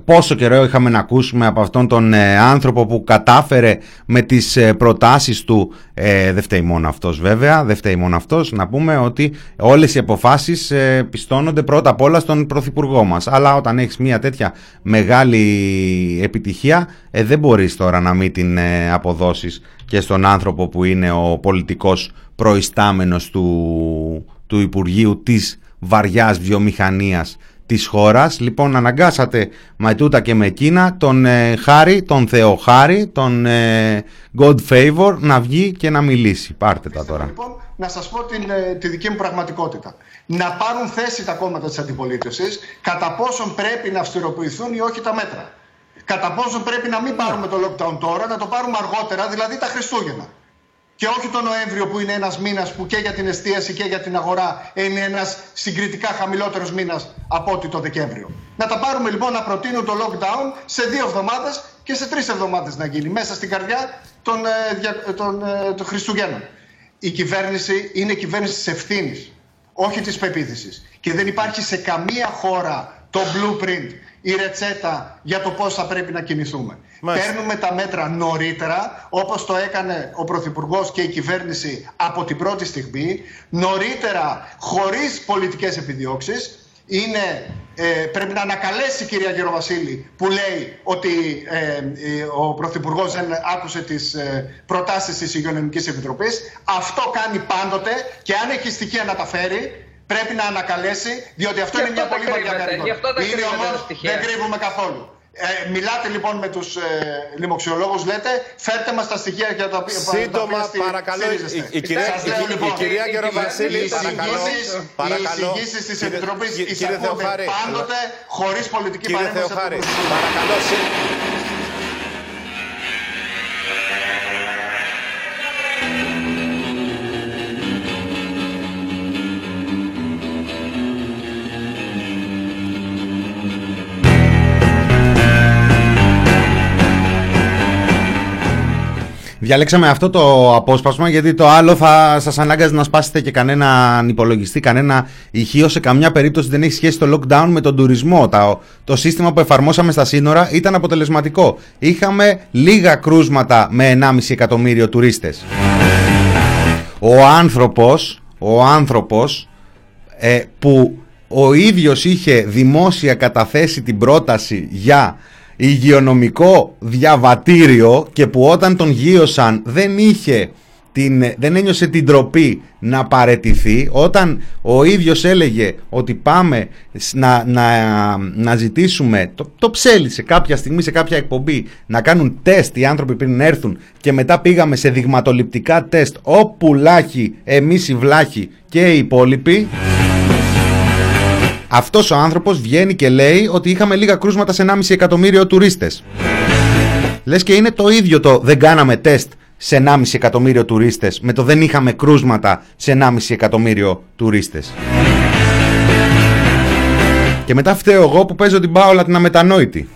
πόσο καιρό είχαμε να ακούσουμε από αυτόν τον ε, άνθρωπο που κατάφερε με τις ε, προτάσεις του ε, δεν φταίει μόνο αυτός βέβαια δεν φταίει μόνο αυτός να πούμε ότι όλες οι αποφάσεις ε, πιστώνονται πρώτα απ' όλα στον Πρωθυπουργό μας. Αλλά όταν έχεις μια τέτοια μεγάλη επιτυχία ε, δεν μπορείς τώρα να μην την ε, αποδώσεις και στον άνθρωπο που είναι ο πολιτικός προϊστάμενος του, του Υπουργείου της βαριάς βιομηχανίας της χώρας. Λοιπόν, αναγκάσατε με τούτα και με εκείνα τον ε, Χάρη, τον Θεό Χάρη, τον ε, God Favor να βγει και να μιλήσει. Πάρτε τα τώρα.
Λοιπόν, να σας πω την, ε, τη δική μου πραγματικότητα. Να πάρουν θέση τα κόμματα της αντιπολίτευσης κατά πόσον πρέπει να αυστηροποιηθούν ή όχι τα μέτρα. Κατά πόσον πρέπει να μην πάρουμε το lockdown τώρα, να το πάρουμε αργότερα, δηλαδή τα Χριστούγεννα. Και όχι το Νοέμβριο που είναι ένας μήνας που και για την εστίαση και για την αγορά είναι ένας συγκριτικά χαμηλότερος μήνας από ότι το Δεκέμβριο. Να τα πάρουμε λοιπόν να προτείνουν το lockdown σε δύο εβδομάδες και σε τρεις εβδομάδες να γίνει μέσα στην καρδιά των, ε, δια- των, ε, των Χριστουγέννων. Η κυβέρνηση είναι κυβέρνηση της ευθύνης, όχι της πεποίθησης. Και δεν υπάρχει σε καμία χώρα το blueprint, η ρετσέτα για το πώς θα πρέπει να κινηθούμε.
Μάλιστα.
Παίρνουμε τα μέτρα νωρίτερα, όπως το έκανε ο Πρωθυπουργός και η κυβέρνηση από την πρώτη στιγμή, νωρίτερα χωρίς πολιτικές επιδιώξεις. Είναι, ε, πρέπει να ανακαλέσει η κυρία Γεροβασίλη που λέει ότι ε, ε, ο Πρωθυπουργός δεν άκουσε τις ε, προτάσεις της Υγειονομικής Επιτροπής. Αυτό κάνει πάντοτε και αν έχει στοιχεία να τα φέρει πρέπει να ανακαλέσει διότι αυτό
Γι'
είναι
αυτό
μια
τα
πολύ
κρύβετε,
βαριά
γι' αυτό τα
κατηγορία. Είναι
κρύβετε τα
όμως
στοιχεία.
δεν κρύβουμε καθόλου. Ε, μιλάτε λοιπόν με τους ε, λοιμοξιολόγους, λέτε, φέρτε μας τα στοιχεία για τα οποία
Σύντομα,
τα οποία στη-
παρακαλώ,
στηρίζεστε.
η- η κυρία-
Σας
η-
λέω,
η- η
λοιπόν,
κυρία
οι
Γεροβασίλη,
εισηγήσεις-
παρακαλώ,
οι
παρακαλώ,
εισηγήσεις της
κύριε-
Επιτροπής
κύριε- κύριε
εισακούνται
Θεοχάρη,
πάντοτε χωρίς πολιτική
Κύριε
παρέμβαση. από τον
Θεοχάρη,
Πρωθυπουργό.
παρακαλώ,
Διαλέξαμε αυτό το απόσπασμα γιατί το άλλο θα σας ανάγκαζε να σπάσετε και κανέναν υπολογιστή, κανένα ηχείο. Σε καμιά περίπτωση δεν έχει σχέση το lockdown με τον τουρισμό. Τα- Το σύστημα που εφαρμόσαμε στα σύνορα ήταν αποτελεσματικό. Είχαμε λίγα κρούσματα με 1,5 εκατομμύριο τουρίστες. Ο άνθρωπος, ο άνθρωπος ε, που ο ίδιος είχε δημόσια καταθέσει την πρόταση για υγειονομικό διαβατήριο και που όταν τον γύρωσαν δεν είχε την, δεν ένιωσε την τροπή να παρετηθεί. Όταν ο ίδιος έλεγε ότι πάμε σ- να, να, να ζητήσουμε το, το ψέλισε κάποια στιγμή σε κάποια εκπομπή να κάνουν τεστ οι άνθρωποι πριν έρθουν και μετά πήγαμε σε δειγματοληπτικά τεστ όπου λάχοι εμείς οι βλάχοι και οι υπόλοιποι αυτός ο άνθρωπος βγαίνει και λέει ότι είχαμε λίγα κρούσματα σε 1,5 εκατομμύριο τουρίστες. Λες και είναι το ίδιο το δεν κάναμε τεστ σε 1,5 εκατομμύριο τουρίστες με το δεν είχαμε κρούσματα σε 1,5 εκατομμύριο τουρίστες. Και μετά φταίω εγώ που παίζω την πάολα την αμετανόητη.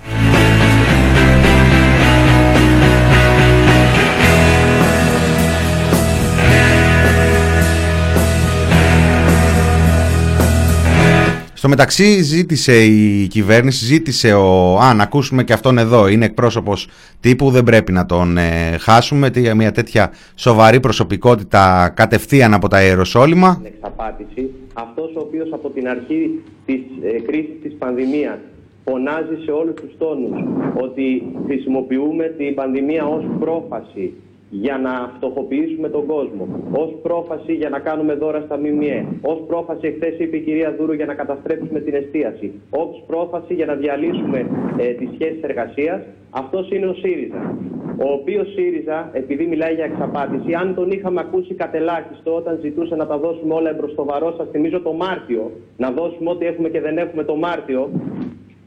Στο μεταξύ ζήτησε η κυβέρνηση, ζήτησε ο... Α, να ακούσουμε και αυτόν εδώ, είναι εκπρόσωπος τύπου, δεν πρέπει να τον ε, χάσουμε, τι- μια τέτοια σοβαρή προσωπικότητα κατευθείαν από τα αεροσόλυμα.
εξαπάτηση, αυτός ο οποίος από την αρχή της ε, κρίσης της πανδημίας φωνάζει σε όλους τους τόνους ότι χρησιμοποιούμε την πανδημία ως πρόφαση για να φτωχοποιήσουμε τον κόσμο, ως πρόφαση για να κάνουμε δώρα στα ΜΜΕ, ως πρόφαση, εχθές είπε η κυρία Δούρου, για να καταστρέψουμε την εστίαση, ως πρόφαση για να διαλύσουμε ε, τις σχέσεις εργασίας, αυτός είναι ο ΣΥΡΙΖΑ. Ο οποίος ΣΥΡΙΖΑ, επειδή μιλάει για εξαπάτηση, αν τον είχαμε ακούσει κατελάχιστο όταν ζητούσε να τα δώσουμε όλα εμπροστοβαρό, σας θυμίζω το Μάρτιο, να δώσουμε ό,τι έχουμε και δεν έχουμε το Μάρτιο,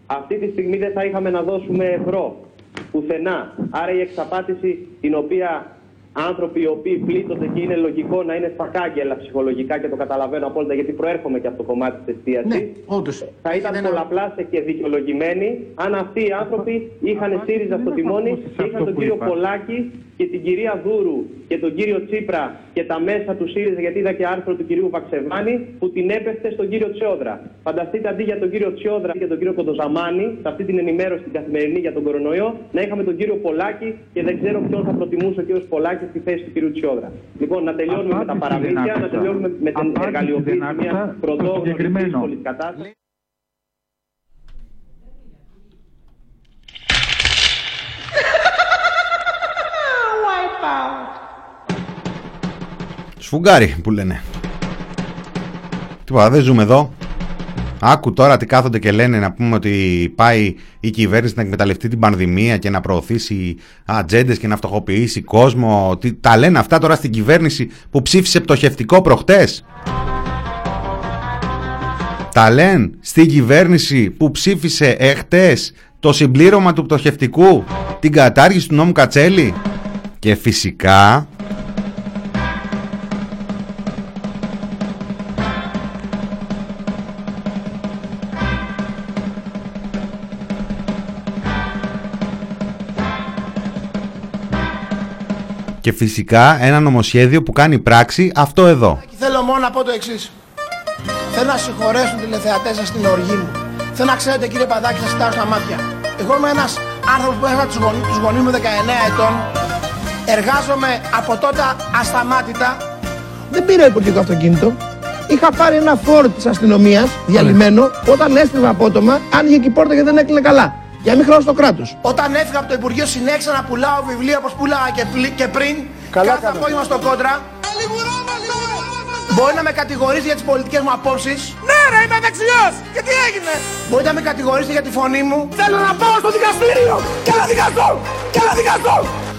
αυτή τη στιγμή δεν θα είχαμε να δώσουμε ευρώ. Πουθενά. Άρα η εξαπάτηση την οποία άνθρωποι οι οποίοι πλήττονται και είναι λογικό να είναι στα κάγκελα ψυχολογικά και το καταλαβαίνω απόλυτα γιατί προέρχομαι και από το κομμάτι της εστίασης.
Ναι, όντως.
Θα ήταν πολλαπλάσια και δικαιολογημένοι αν αυτοί οι άνθρωποι είχαν ΣΥΡΙΖΑ στο τιμόνι και είχαν τον κύριο Πολάκη και την κυρία Δούρου και τον κύριο Τσίπρα και τα μέσα του ΣΥΡΙΖΑ, γιατί είδα και άρθρο του κυρίου Βαξεβάνη, που την έπεφτε στον κύριο Τσιόδρα. Φανταστείτε αντί για τον κύριο Τσιόδρα και τον κύριο Κοντοζαμάνη, σε αυτή την ενημέρωση την καθημερινή για τον κορονοϊό, να είχαμε τον κύριο Πολάκη και δεν ξέρω ποιον θα προτιμούσε ο κύριος Πολάκης στη θέση του κύριου Τσιόδρα. Λοιπόν, να τελειώνουμε με τα
Απάντηση δεν
παραμύθια, να
άκουσα.
τελειώνουμε με την
Απάντηση
εργαλειοποίηση
δεν
μια
άκουσα στο
πρωτόγνωρης
συγκεκριμένο.
δύσκολη κατάστασης.
Σφουγγάρι που λένε. Τίποτα, δεν ζούμε εδώ. Άκου τώρα τι κάθονται και λένε να πούμε ότι πάει η κυβέρνηση να εκμεταλλευτεί την πανδημία και να προωθήσει ατζέντες και να φτωχοποιήσει κόσμο. Τι, τα λένε αυτά τώρα στην κυβέρνηση που ψήφισε πτωχευτικό προχτές. Τα λένε στην κυβέρνηση που ψήφισε εχτες το συμπλήρωμα του πτωχευτικού, την κατάργηση του νόμου Κατσέλη. Και φυσικά Και φυσικά ένα νομοσχέδιο που κάνει πράξη αυτό εδώ.
Και θέλω μόνο να πω το εξής. Θέλω να συγχωρέσουν τηλεθεατές σας στην οργή μου. Θέλω να ξέρετε, κύριε Παδάκη, σας κοιτάω στα μάτια. Εγώ είμαι ένας άνθρωπος που έχασα τους γονεί τους γονείς μου 19 ετών. Εργάζομαι από τότε ασταμάτητα. Δεν πήρα υπουργικό αυτοκίνητο. Είχα πάρει ένα φόρ της αστυνομίας διαλυμένο. Όταν έστριβα απότομα, άνοιγε και η πόρτα και δεν έκλεινε καλά. Για να μην χρεώσω το κράτος. Όταν έφυγα από το Υπουργείο, συνέχισα να πουλάω βιβλία όπως πουλάγα και, πλη- και πριν. κάθε απόγευμα στο κόντρα. Μπορεί να με κατηγορήσει για τις πολιτικές μου απόψεις. Ναι, ρε, είμαι δεξιός! Και τι έγινε! Μπορείτε να με κατηγορήσετε για τη φωνή μου. Θέλω να πάω στο δικαστήριο! Και να δικαστώ! Και να δικαστώ!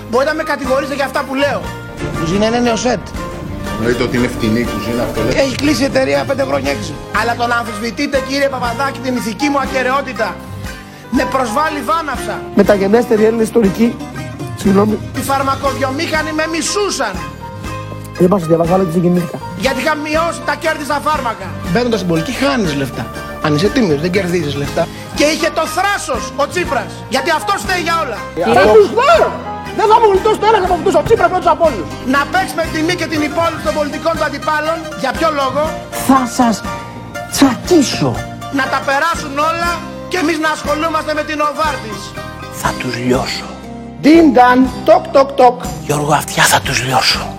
Μπορείτε να με κατηγορήσετε για αυτά που λέω. Η κουζίνα είναι νεοσέτ.
Εννοείται ότι είναι φτηνή η κουζίνα αυτό.
Και έχει κλείσει η εταιρεία 5 χρόνια έξω. Αλλά τον αμφισβητείτε, κύριε Παπαδάκη, την ηθική μου ακαιρεότητα. Με προσβάλλει βάναυσα. Μεταγενέστερη Έλληνες ιστορική. Συγγνώμη. Οι φαρμακοβιομήχανοι με μισούσαν. Δεν πάω διαβάσω, αλλά και συγκινήθηκα. Γιατί είχα μειώσει τα κέρδη στα φάρμακα. Μπαίνοντα στην πολιτική, χάνεις λεφτά. Αν είσαι τίμιος, δεν κερδίζεις λεφτά. Και είχε το θράσος ο Τσίπρας. Γιατί αυτό φταίει για όλα. Θα τους δω! Δεν θα μου γλιτώσει το ένα από αυτού ο Τσίπρας πρώτου από όλους. Να παίξει με τιμή και την υπόλοιπη των πολιτικών του αντιπάλων. Για ποιο λόγο; Θα σας τσακίσω. Να τα περάσουν όλα και εμείς να ασχολούμαστε με την Οβάρτης. Θα τους λιώσω. Ντίνταν, τοκ τοκ τοκ. Γιώργο, αυτιά θα τους λιώσω.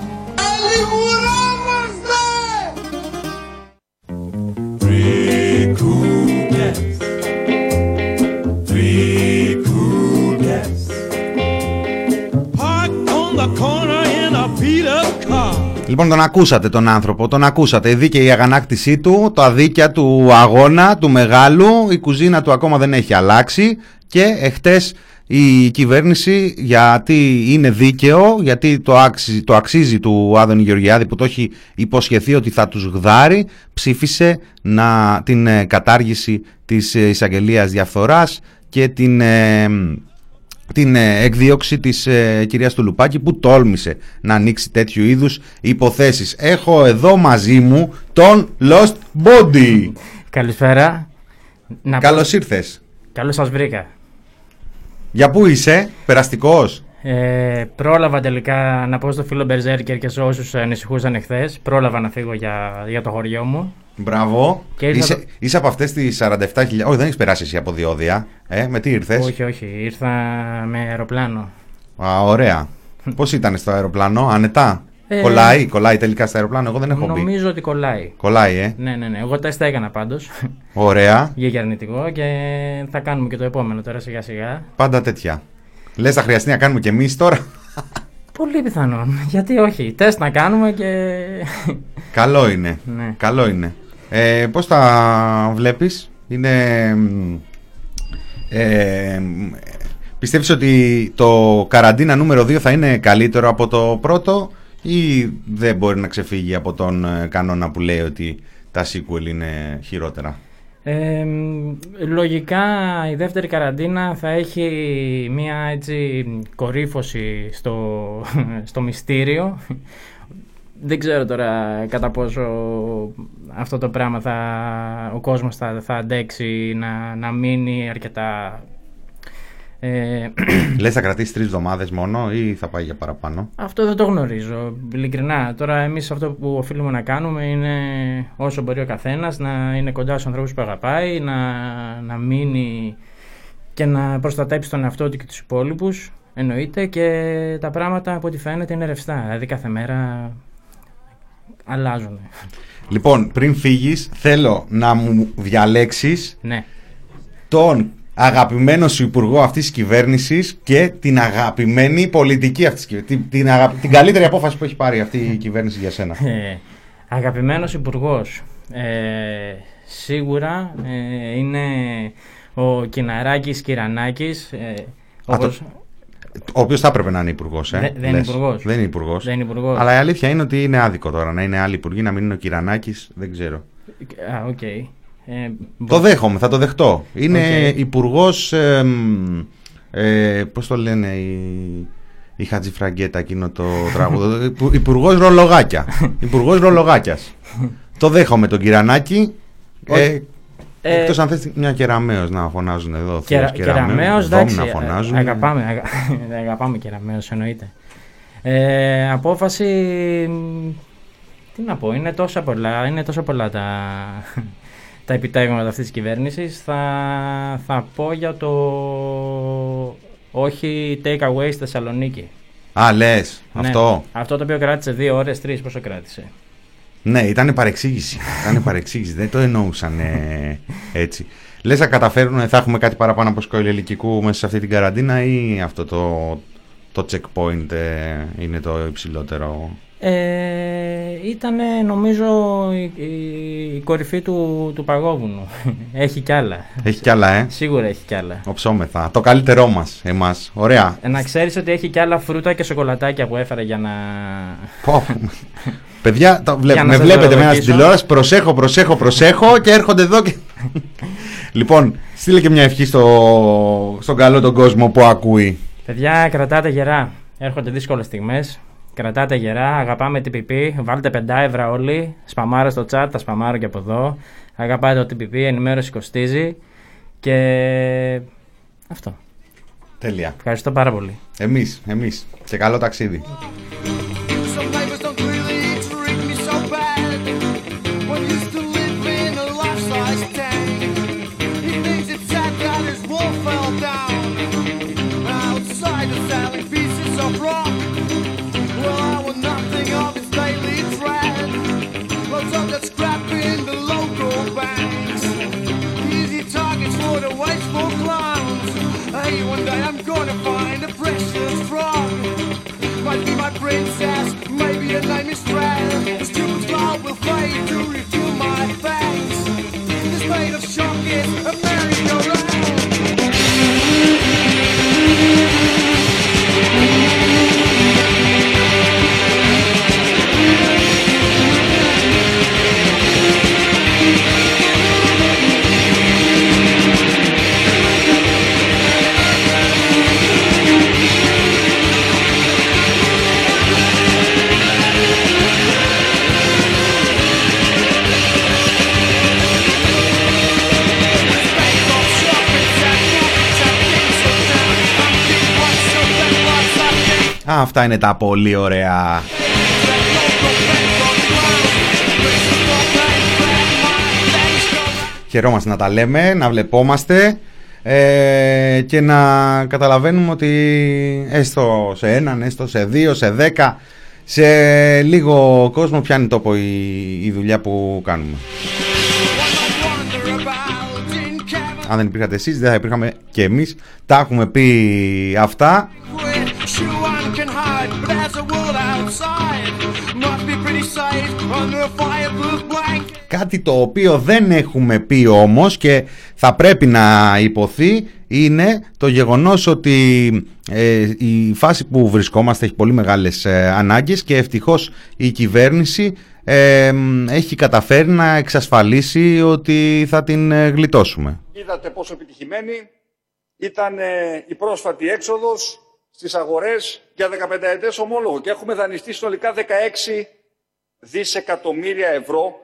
Three cool
Λοιπόν, τον ακούσατε τον άνθρωπο, τον ακούσατε. Η δίκαιη αγανάκτησή του, τα δίκαια του αγώνα, του μεγάλου, η κουζίνα του ακόμα δεν έχει αλλάξει και εχθές η κυβέρνηση γιατί είναι δίκαιο, γιατί το αξίζει, το αξίζει του Άδωνη Γεωργιάδη που το έχει υποσχεθεί ότι θα τους γδάρει, ψήφισε να, την ε, κατάργηση της ε, εισαγγελίας διαφθοράς και την... ε, την ε, εκδίωξη της ε, κυρίας του Λουπάκη που τόλμησε να ανοίξει τέτοιου είδους υποθέσεις. Έχω εδώ μαζί μου τον Lost Body.
Καλησπέρα. Να
Καλώς ήρθες.
Καλώς σας βρήκα.
Για πού είσαι, περαστικός;
Ε, πρόλαβα τελικά να πω στο φίλο Μπερζέρκερ και σε όσους ανησυχούσαν εχθές. Πρόλαβα να φύγω για, για το χωριό μου.
Μπράβο.
Και ήρθα
Είσαι,
το-
είσαι από αυτές τις 47.000. Όχι, δεν έχεις περάσει εσύ από διόδια. Ε, με τι ήρθες;
Όχι, όχι. Ήρθα με αεροπλάνο.
Α, ωραία. Πώς ήταν στο αεροπλάνο, άνετα;
Ε,
κολλάει, κολλάει τελικά στο αεροπλάνο. Εγώ δεν έχω μπει.
Νομίζω ότι κολλάει.
Κολλάει, ε.
Ναι, ναι, ναι. Εγώ τεστ έκανα πάντως.
Ωραία.
για αρνητικό και θα κάνουμε και το επόμενο τώρα σιγά σιγά.
Πάντα τέτοια. Λες θα χρειαστεί να κάνουμε κι εμείς τώρα;
Πολύ πιθανόν. Γιατί όχι. Τεστ να κάνουμε και...
Καλό είναι.
Ναι.
Καλό είναι. Ε, πώς τα βλέπεις, είναι... μ, Ε, μ, πιστεύεις ότι το καραντίνα νούμερο 2 θα είναι καλύτερο από το πρώτο ή δεν μπορεί να ξεφύγει από τον ε, κανόνα που λέει ότι τα sequel είναι χειρότερα;
Ε, μ, λογικά η δεύτερη καραντίνα θα έχει μία έτσι κορύφωση στο, στο μυστήριο. Δεν ξέρω τώρα κατά πόσο αυτό το πράγμα θα, ο κόσμος θα, θα αντέξει να, να μείνει αρκετά Ε,
Λες θα κρατήσει τρεις εβδομάδες μόνο ή θα πάει για παραπάνω;
αυτό δεν το γνωρίζω, ειλικρινά. Τώρα εμείς αυτό που οφείλουμε να κάνουμε είναι όσο μπορεί ο καθένας να είναι κοντά στους ανθρώπους που αγαπάει, να, να μείνει και να προστατέψει τον εαυτό του και τους υπόλοιπους. Εννοείται και τα πράγματα από ό,τι φαίνεται είναι ρευστά. Δηλαδή κάθε μέρα αλλάζουν.
Λοιπόν, πριν φύγεις, θέλω να μου διαλέξεις
Ναι.
τον αγαπημένο σου υπουργό αυτής της κυβέρνησης και την αγαπημένη πολιτική αυτής της κυβέρνησης. Την, την, αγα- την καλύτερη απόφαση που έχει πάρει αυτή η κυβέρνηση για σένα.
Ε, αγαπημένος υπουργός. Ε, σίγουρα ε, είναι ο Κιναράκης Κυρανάκης. Ε, όπως-
Ο οποίος θα έπρεπε να είναι υπουργός. Ε,
Δε- δεν είναι
λες.
υπουργός.
Δεν είναι υπουργός.
Δεν είναι υπουργός.
Αλλά η αλήθεια είναι ότι είναι άδικο τώρα να είναι άλλοι υπουργοί, να μην είναι ο Κυρανάκης. Δεν ξέρω.
Α, οκ. Ε,
Το δέχομαι, θα το δεχτώ. Είναι
Οκ.
υπουργός. Ε, ε, Πώς το λένε οι, η Χατζηφραγκέτα εκείνο το τραγούδι. Υπουργός ρολογάκια. Υπουργός ρολογάκιας. το δέχομαι τον Κυρανάκη. Ε,
Ε,
Εκτός αν θες μια κεραμαίο να φωνάζουν εδώ.
Κερα,
Θεός Κεραμέως,
κεραμέως,
Δόμ
εντάξει,
να φωνάζουν.
α- αγαπάμε, αγα- αγαπάμε κεραμέως, εννοείται. Ε, απόφαση, μ, τι να πω, είναι τόσα πολλά, είναι τόσα πολλά τα, τα επιτεύγματα αυτής της κυβέρνησης. Θα, θα πω για το όχι take away στη Θεσσαλονίκη.
Α, λες.
Ναι,
Αυτό.
αυτό το οποίο κράτησε δύο ώρες, τρεις, πόσο κράτησε;
Ναι, ήταν παρεξήγηση. Ήταν παρεξήγηση. Δεν το εννοούσαν ε, έτσι. Λες, θα καταφέρουν, θα έχουμε κάτι παραπάνω από σκόιλ ελικικού μέσα σε αυτή την καραντίνα ή αυτό το, το checkpoint ε, είναι το υψηλότερο;
Ε, ήταν νομίζω η, η- η κορυφή του, του παγόβουνου. έχει κι άλλα.
Έχει κι άλλα, ε;
Σίγουρα έχει κι άλλα.
Οψόμεθα. Το καλύτερό μας, εμάς. Ωραία.
Ε, να ξέρεις ότι έχει κι άλλα φρούτα και σοκολατάκια που έφερα για να...
Πω. Παιδιά, το βλέπ-
Για να
με
σας
βλέπετε μένα στην
δωροδοκίσω.
τηλεόραση. Προσέχω, προσέχω, προσέχω και έρχονται εδώ και. λοιπόν, στείλε και μια ευχή στο, στον καλό τον κόσμο που ακούει.
Παιδιά, κρατάτε γερά. Έρχονται δύσκολες στιγμές. Κρατάτε γερά, αγαπάμε TPP. Βάλτε 5 ευρώ όλοι. Σπαμάρω στο chat, τα σπαμάρω και από εδώ. Αγαπάτε το TPP, ενημέρωση κοστίζει. Και αυτό.
Τέλεια.
Ευχαριστώ πάρα πολύ.
Εμείς, εμείς. Και καλό ταξίδι.
That in the local banks. Easy targets for the wasteful clowns. Hey, one day I'm gonna find a precious frog. Might be my princess, maybe her name is. The stupid cloud will fade to reveal my thanks. This made of shock is a merry-go-round.
Αυτά είναι τα πολύ ωραία. Χαιρόμαστε να τα λέμε, να βλεπόμαστε ε, και να καταλαβαίνουμε ότι έστω σε έναν, έστω σε δύο, σε δέκα, σε λίγο κόσμο πιάνει τόπο η, η δουλειά που κάνουμε. Αν δεν υπήρχατε εσείς, δεν θα υπήρχαμε και εμείς. Τα έχουμε πει αυτά. Κάτι το οποίο δεν έχουμε πει όμως και θα πρέπει να υποθεί είναι το γεγονός ότι ε, η φάση που βρισκόμαστε έχει πολύ μεγάλες ε, ανάγκες και ευτυχώς η κυβέρνηση ε, έχει καταφέρει να εξασφαλίσει ότι θα την ε, γλιτώσουμε.
Είδατε πόσο επιτυχημένη ήταν ε, η πρόσφατη έξοδος στις αγορές για 15 ετές ομόλογο και έχουμε δανειστεί συνολικά 16 δισεκατομμύρια ευρώ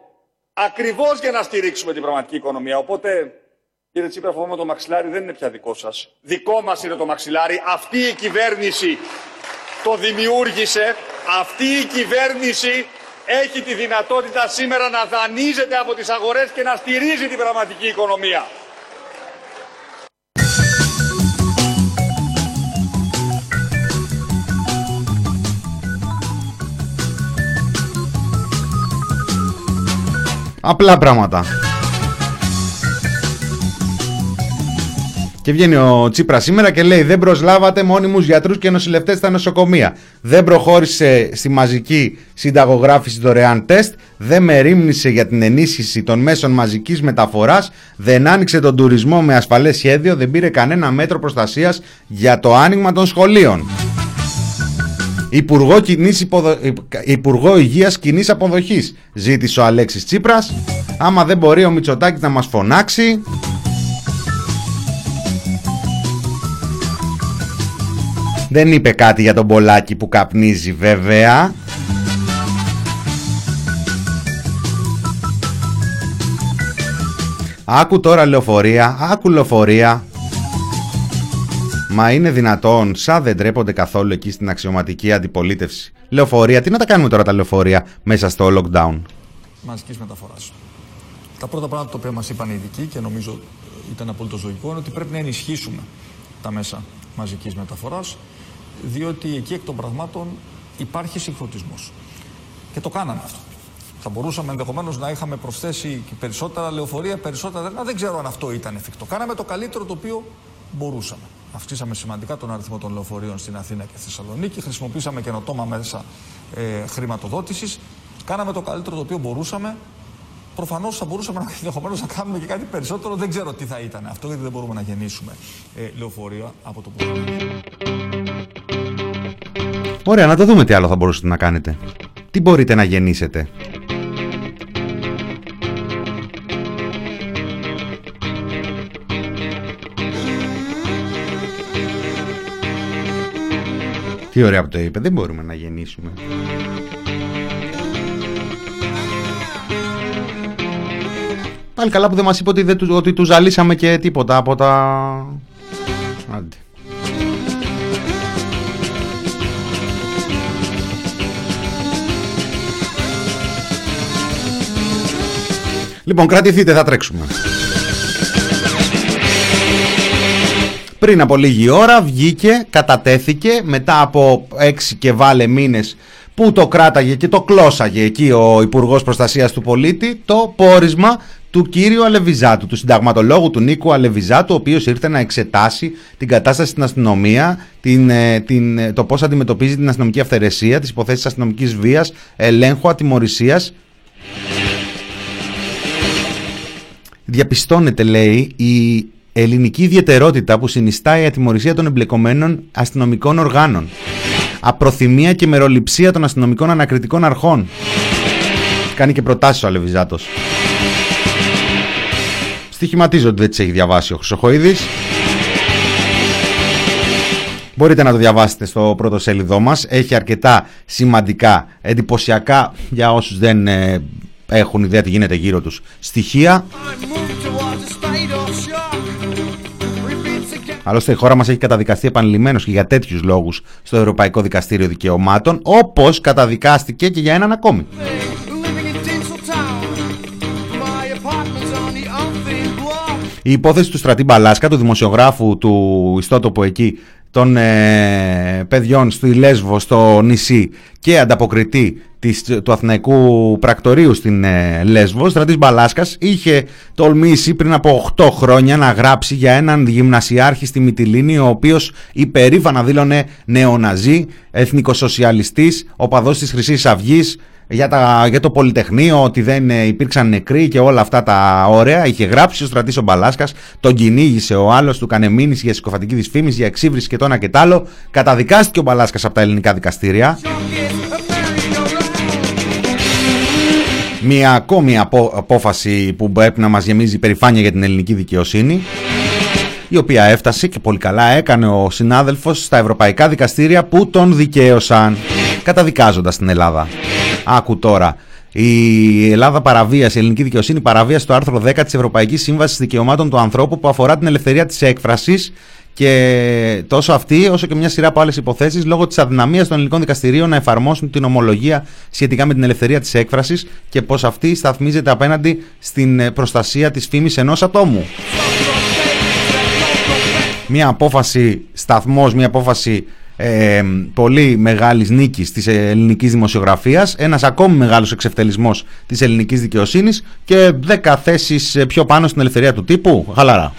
ακριβώς για να στηρίξουμε την πραγματική οικονομία. Οπότε Κύριε Τσίπρα, φοβάμαι το μαξιλάρι δεν είναι πια δικό σας. Δικό μας είναι το μαξιλάρι. Αυτή η κυβέρνηση το δημιούργησε. Αυτή η κυβέρνηση έχει τη δυνατότητα σήμερα να δανείζεται από τις αγορές και να στηρίζει την πραγματική οικονομία.
Απλά πράγματα. Και βγαίνει ο Τσίπρα σήμερα και λέει: Δεν προσλάβατε μόνιμους γιατρούς και νοσηλευτές στα νοσοκομεία. Δεν προχώρησε στη μαζική συνταγογράφηση δωρεάν τεστ. Δεν μερίμνησε για την ενίσχυση των μέσων μαζικής μεταφοράς. Δεν άνοιξε τον τουρισμό με ασφαλές σχέδιο. Δεν πήρε κανένα μέτρο προστασίας για το άνοιγμα των σχολείων. Υπουργό, κοινής υποδο... Υπουργό Υγείας κοινής αποδοχής ζήτησε ο Αλέξης Τσίπρας. Άμα δεν μπορεί ο Μητσοτάκης να μας φωνάξει. Δεν είπε κάτι για τον Πολάκη που καπνίζει βέβαια. Άκου τώρα λεωφορεία, άκου λεωφορεία Μα είναι δυνατόν, σαν δεν τρέπονται καθόλου εκεί στην αξιωματική αντιπολίτευση. Λεωφορεία, τι να τα κάνουμε τώρα τα λεωφορεία μέσα στο lockdown;
Μαζικής μεταφοράς. Τα πρώτα πράγματα τα οποία μας είπαν οι ειδικοί και νομίζω ήταν απολύτως λογικό είναι ότι πρέπει να ενισχύσουμε τα μέσα μαζικής μεταφοράς διότι εκεί εκ των πραγμάτων υπάρχει συγχρονισμός. Και το κάναμε αυτό. Θα μπορούσαμε ενδεχομένως να είχαμε προσθέσει και περισσότερα λεωφορεία, περισσότερα. Δεν, δεν ξέρω αν αυτό ήταν εφικτό. Κάναμε το καλύτερο το οποίο μπορούσαμε. Αυξήσαμε σημαντικά τον αριθμό των λεωφορείων στην Αθήνα και στη Θεσσαλονίκη. Χρησιμοποίησαμε καινοτόμα μέσα ε, χρηματοδότησης. Κάναμε το καλύτερο το οποίο μπορούσαμε. Προφανώς θα μπορούσαμε να, ενδεχομένως να κάνουμε και κάτι περισσότερο. Δεν ξέρω τι θα ήταν αυτό, γιατί δεν μπορούμε να γεννήσουμε ε, λεωφορεία από το πουθενά.
Ωραία, να το δούμε τι άλλο θα μπορούσατε να κάνετε. Τι μπορείτε να γεννήσετε; Τι ωραία που το είπε. Δεν μπορούμε να γεννήσουμε. Πάλι καλά που δεν μας είπε ότι, δεν, του- ότι τους ζαλίσαμε και τίποτα από τα... Άντε. Λοιπόν, κρατηθείτε, θα τρέξουμε. Πριν από λίγη ώρα βγήκε, κατατέθηκε μετά από έξι και βάλε μήνες που το κράταγε και το κλώσαγε εκεί ο Υπουργός Προστασίας του Πολίτη το πόρισμα του κύριου Αλεβιζάτου, του συνταγματολόγου του Νίκου Αλεβιζάτου, ο οποίος ήρθε να εξετάσει την κατάσταση στην αστυνομία, την, ε, την, ε, το πώς αντιμετωπίζει την αστυνομική αυθαιρεσία, τις υποθέσεις αστυνομικής βίας, ελέγχου, ατιμορρησίας. Διαπιστώνεται, λέει, η ελληνική ιδιαιτερότητα που συνιστά η ατιμορρησία των εμπλεκομένων αστυνομικών οργάνων. Απροθυμία και μεροληψία των αστυνομικών ανακριτικών αρχών. Κάνει και προτάσεις ο Αλεβιζάτος. Στοιχηματίζω ότι δεν τις έχει διαβάσει ο Χρυσοχοίδης. Μπορείτε να το διαβάσετε στο πρώτο σέλιδό μας. Έχει αρκετά σημαντικά, εντυπωσιακά για όσους δεν ε, έχουν ιδέα τι γίνεται γύρω τους στοιχεία. Άλλωστε η χώρα μας έχει καταδικαστεί επανειλημμένως και για τέτοιους λόγους στο Ευρωπαϊκό Δικαστήριο Δικαιωμάτων, όπως καταδικάστηκε και για έναν ακόμη. Η υπόθεση του Στρατή Μπαλάσκα, του δημοσιογράφου του ιστότοπου εκεί, των ε, παιδιών στη Λέσβο, στο νησί και ανταποκριτή της, του Αθηναϊκού Πρακτορείου στην ε, Λέσβο, Στρατής Μπαλάσκας, είχε τολμήσει πριν από 8 χρόνια να γράψει για έναν γυμνασιάρχη στη Μυτιλίνη, ο οποίος υπερήφανα δήλωνε νεοναζί, εθνικοσοσιαλιστής, οπαδός της Χρυσής Αυγής, για, τα, για το Πολυτεχνείο, ότι δεν ε, υπήρξαν νεκροί και όλα αυτά τα ωραία. Είχε γράψει ο στρατής ο Μπαλάσκας, τον κυνήγησε ο άλλος, του κάνε μήνυση για συκοφαντική δυσφήμιση, για εξύβριση και το ένα και το άλλο. Καταδικάστηκε ο Μπαλάσκας από τα ελληνικά δικαστήρια. Μια ακόμη απο- απόφαση που πρέπει να μας γεμίζει περηφάνεια για την ελληνική δικαιοσύνη η οποία έφτασε και πολύ καλά έκανε ο συνάδελφος στα ευρωπαϊκά δικαστήρια που τον δικαίωσαν καταδικάζοντας την Ελλάδα. Άκου τώρα. Η Ελλάδα παραβίασε, η ελληνική δικαιοσύνη παραβίασε το άρθρο 10 της Ευρωπαϊκής Σύμβασης Δικαιωμάτων του Ανθρώπου που αφορά την ελευθερία της έκφρασης και τόσο αυτή όσο και μια σειρά από άλλες υποθέσεις λόγω της αδυναμίας των ελληνικών δικαστηρίων να εφαρμόσουν την ομολογία σχετικά με την ελευθερία της έκφρασης και πως αυτή σταθμίζεται απέναντι στην ε, προστασία της φήμης ενός ατόμου. Μια απόφαση σταθμός, μια απόφαση ε, πολύ μεγάλης νίκης της ελληνικής δημοσιογραφίας, ένας ακόμη μεγάλος εξευτελισμός της ελληνικής δικαιοσύνης και 10 θέσεις ε, πιο πάνω στην ελευθερία του τύπου. Χαλαρά.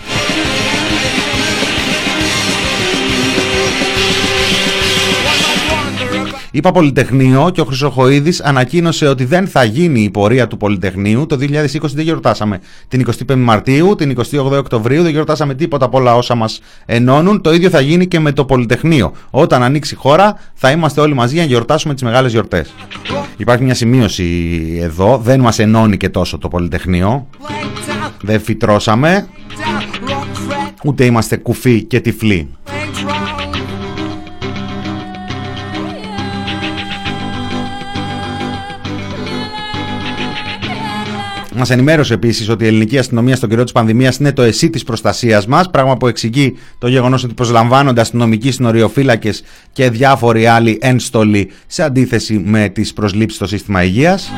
Είπα Πολυτεχνείο και ο Χρυσοχοίδης ανακοίνωσε ότι δεν θα γίνει η πορεία του Πολυτεχνείου. Το 2020 δεν γιορτάσαμε την 25η Μαρτίου, την 28η Οκτωβρίου, δεν γιορτάσαμε τίποτα από όλα όσα μας ενώνουν. Το ίδιο θα γίνει και με το Πολυτεχνείο. Όταν ανοίξει η χώρα θα είμαστε όλοι μαζί για να γιορτάσουμε τις μεγάλες γιορτές. Υπάρχει μια σημείωση εδώ, δεν μας ενώνει και τόσο το Πολυτεχνείο. Δεν φυτρώσαμε, ούτε είμαστε κουφοί και τυφλοί. Μας ενημέρωσε επίσης ότι η ελληνική αστυνομία στον καιρό της πανδημίας είναι το εσύ της προστασίας μας. Πράγμα που εξηγεί το γεγονός ότι προσλαμβάνονται αστυνομικοί συνοριοφύλακες και διάφοροι άλλοι ένστολοι σε αντίθεση με τις προσλήψεις στο σύστημα υγείας.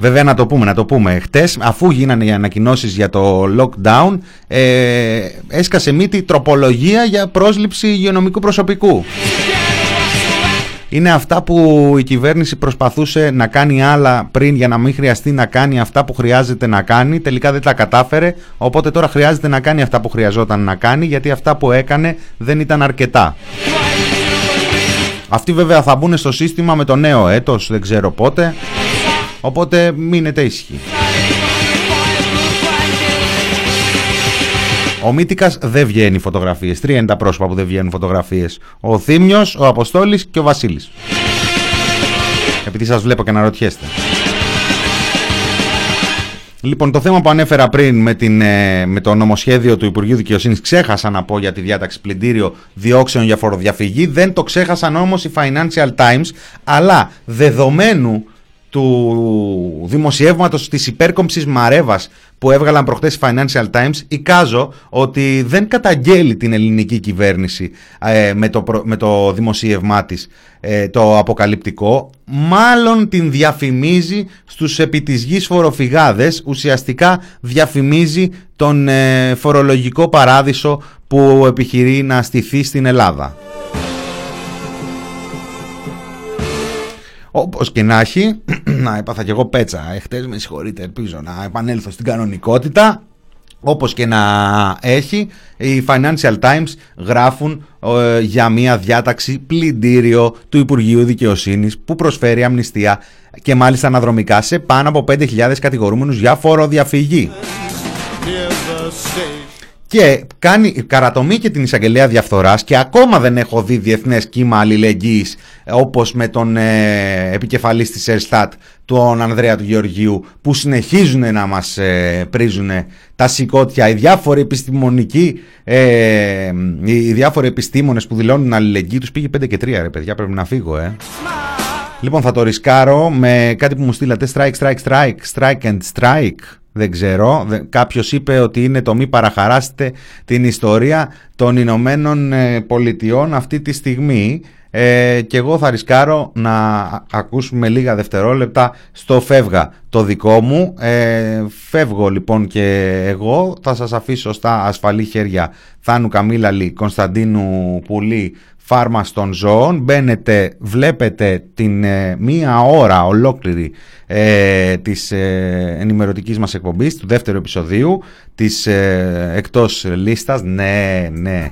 Βέβαια να το πούμε, να το πούμε. Χτες αφού γίνανε οι ανακοινώσεις για το lockdown ε, έσκασε μύτη τροπολογία για πρόσληψη υγειονομικού προσωπικού. Είναι αυτά που η κυβέρνηση προσπαθούσε να κάνει άλλα πριν για να μην χρειαστεί να κάνει αυτά που χρειάζεται να κάνει. Τελικά δεν τα κατάφερε, οπότε τώρα χρειάζεται να κάνει αυτά που χρειαζόταν να κάνει γιατί αυτά που έκανε δεν ήταν αρκετά. Αυτοί βέβαια θα μπουν στο σύστημα με το νέο έτος, δεν ξέρω πότε, οπότε μείνετε ήσυχοι. Ο Μύτικας δεν βγαίνει φωτογραφίες. Τρία είναι τα πρόσωπα που δεν βγαίνουν φωτογραφίες. Ο Θήμιος, ο Αποστόλης και ο Βασίλης. Επειδή σας βλέπω και να ρωτιέστε. Λοιπόν, το θέμα που ανέφερα πριν με, την, ε, με το νομοσχέδιο του Υπουργείου Δικαιοσύνης, ξέχασα να πω για τη διάταξη πλυντήριο διώξεων για φοροδιαφυγή. Δεν το ξέχασαν όμως οι Financial Times, αλλά δεδομένου του δημοσιεύματος της υπέρκομψης Μαρέβας που έβγαλαν προχτές οι Financial Times εικάζω ότι δεν καταγγέλει την ελληνική κυβέρνηση ε, με, το, με το δημοσίευμά της ε, το αποκαλυπτικό μάλλον την διαφημίζει στους επί της γης φοροφυγάδες ουσιαστικά διαφημίζει τον ε, φορολογικό παράδεισο που επιχειρεί να στηθεί στην Ελλάδα. Όπως και να έχει, να έπαθα κι εγώ πέτσα. Εχθέ με συγχωρείτε, ελπίζω να επανέλθω στην κανονικότητα. Όπως και να έχει, οι Financial Times γράφουν ε, για μια διάταξη πλυντήριο του Υπουργείου Δικαιοσύνης που προσφέρει αμνηστία και μάλιστα αναδρομικά σε πάνω από 5.000 κατηγορούμενους για φοροδιαφυγή και κάνει καρατομή και την εισαγγελέα διαφθοράς και ακόμα δεν έχω δει διεθνές κύμα αλληλεγγύης όπως με τον ε, επικεφαλής της Ερστάτ τον Ανδρέα του Γεωργίου που συνεχίζουν να μας ε, πρίζουν τα σηκώτια. Οι διάφοροι επιστημονικοί ε, οι διάφοροι επιστήμονες που δηλώνουν αλληλεγγύη τους πήγε 5 και 3 ρε παιδιά πρέπει να φύγω ε. Λοιπόν θα το ρισκάρω με κάτι που μου στείλατε. Strike strike strike strike and strike δεν ξέρω. Κάποιος είπε ότι είναι το μη παραχαράσετε την ιστορία των Ηνωμένων ε, Πολιτειών αυτή τη στιγμή. Ε, και εγώ θα ρισκάρω να ακούσουμε λίγα δευτερόλεπτα στο φεύγα το δικό μου. Ε, φεύγω λοιπόν και εγώ. Θα σας αφήσω στα ασφαλή χέρια Θάνου Καμίλαλη, Κωνσταντίνου Πουλή, φάρμα των ζώων. Μπαίνετε, βλέπετε την ε, μία ώρα ολόκληρη ε, της ε, ενημερωτικής μας εκπομπής, του δεύτερου επεισοδίου, της ε, εκτός λίστας. Ναι, ναι.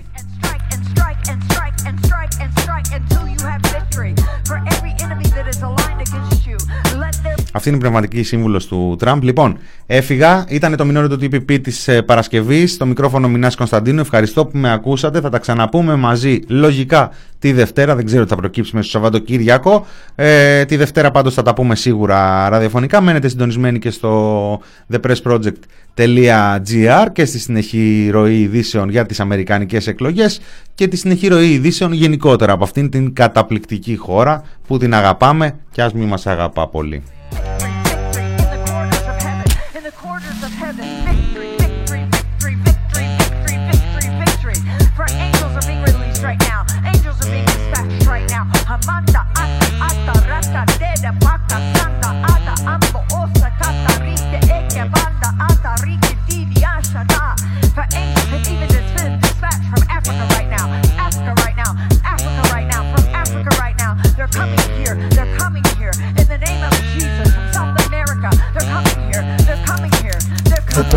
Αυτή είναι η πνευματική σύμβουλος του Τραμπ. Λοιπόν, έφυγα. Ήταν το μινόριο του TPP της Παρασκευής. Στο μικρόφωνο Μινάς Κωνσταντίνου. Ευχαριστώ που με ακούσατε. Θα τα ξαναπούμε μαζί λογικά τη Δευτέρα. Δεν ξέρω τι θα προκύψει μέσα στο Σαββατοκύριακο. Ε, τη Δευτέρα πάντως θα τα πούμε σίγουρα ραδιοφωνικά. Μένετε συντονισμένοι και στο thepressproject.gr και στη συνεχή ροή ειδήσεων για τις Αμερικανικές εκλογές και τη συνεχή ροή ειδήσεων γενικότερα από αυτήν την καταπληκτική χώρα που την αγαπάμε και ας μην μας αγαπά πολύ.
Bye.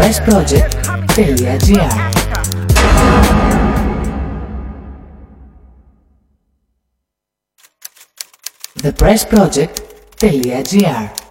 www.thebestproject.gr The
Press thepressproject.gr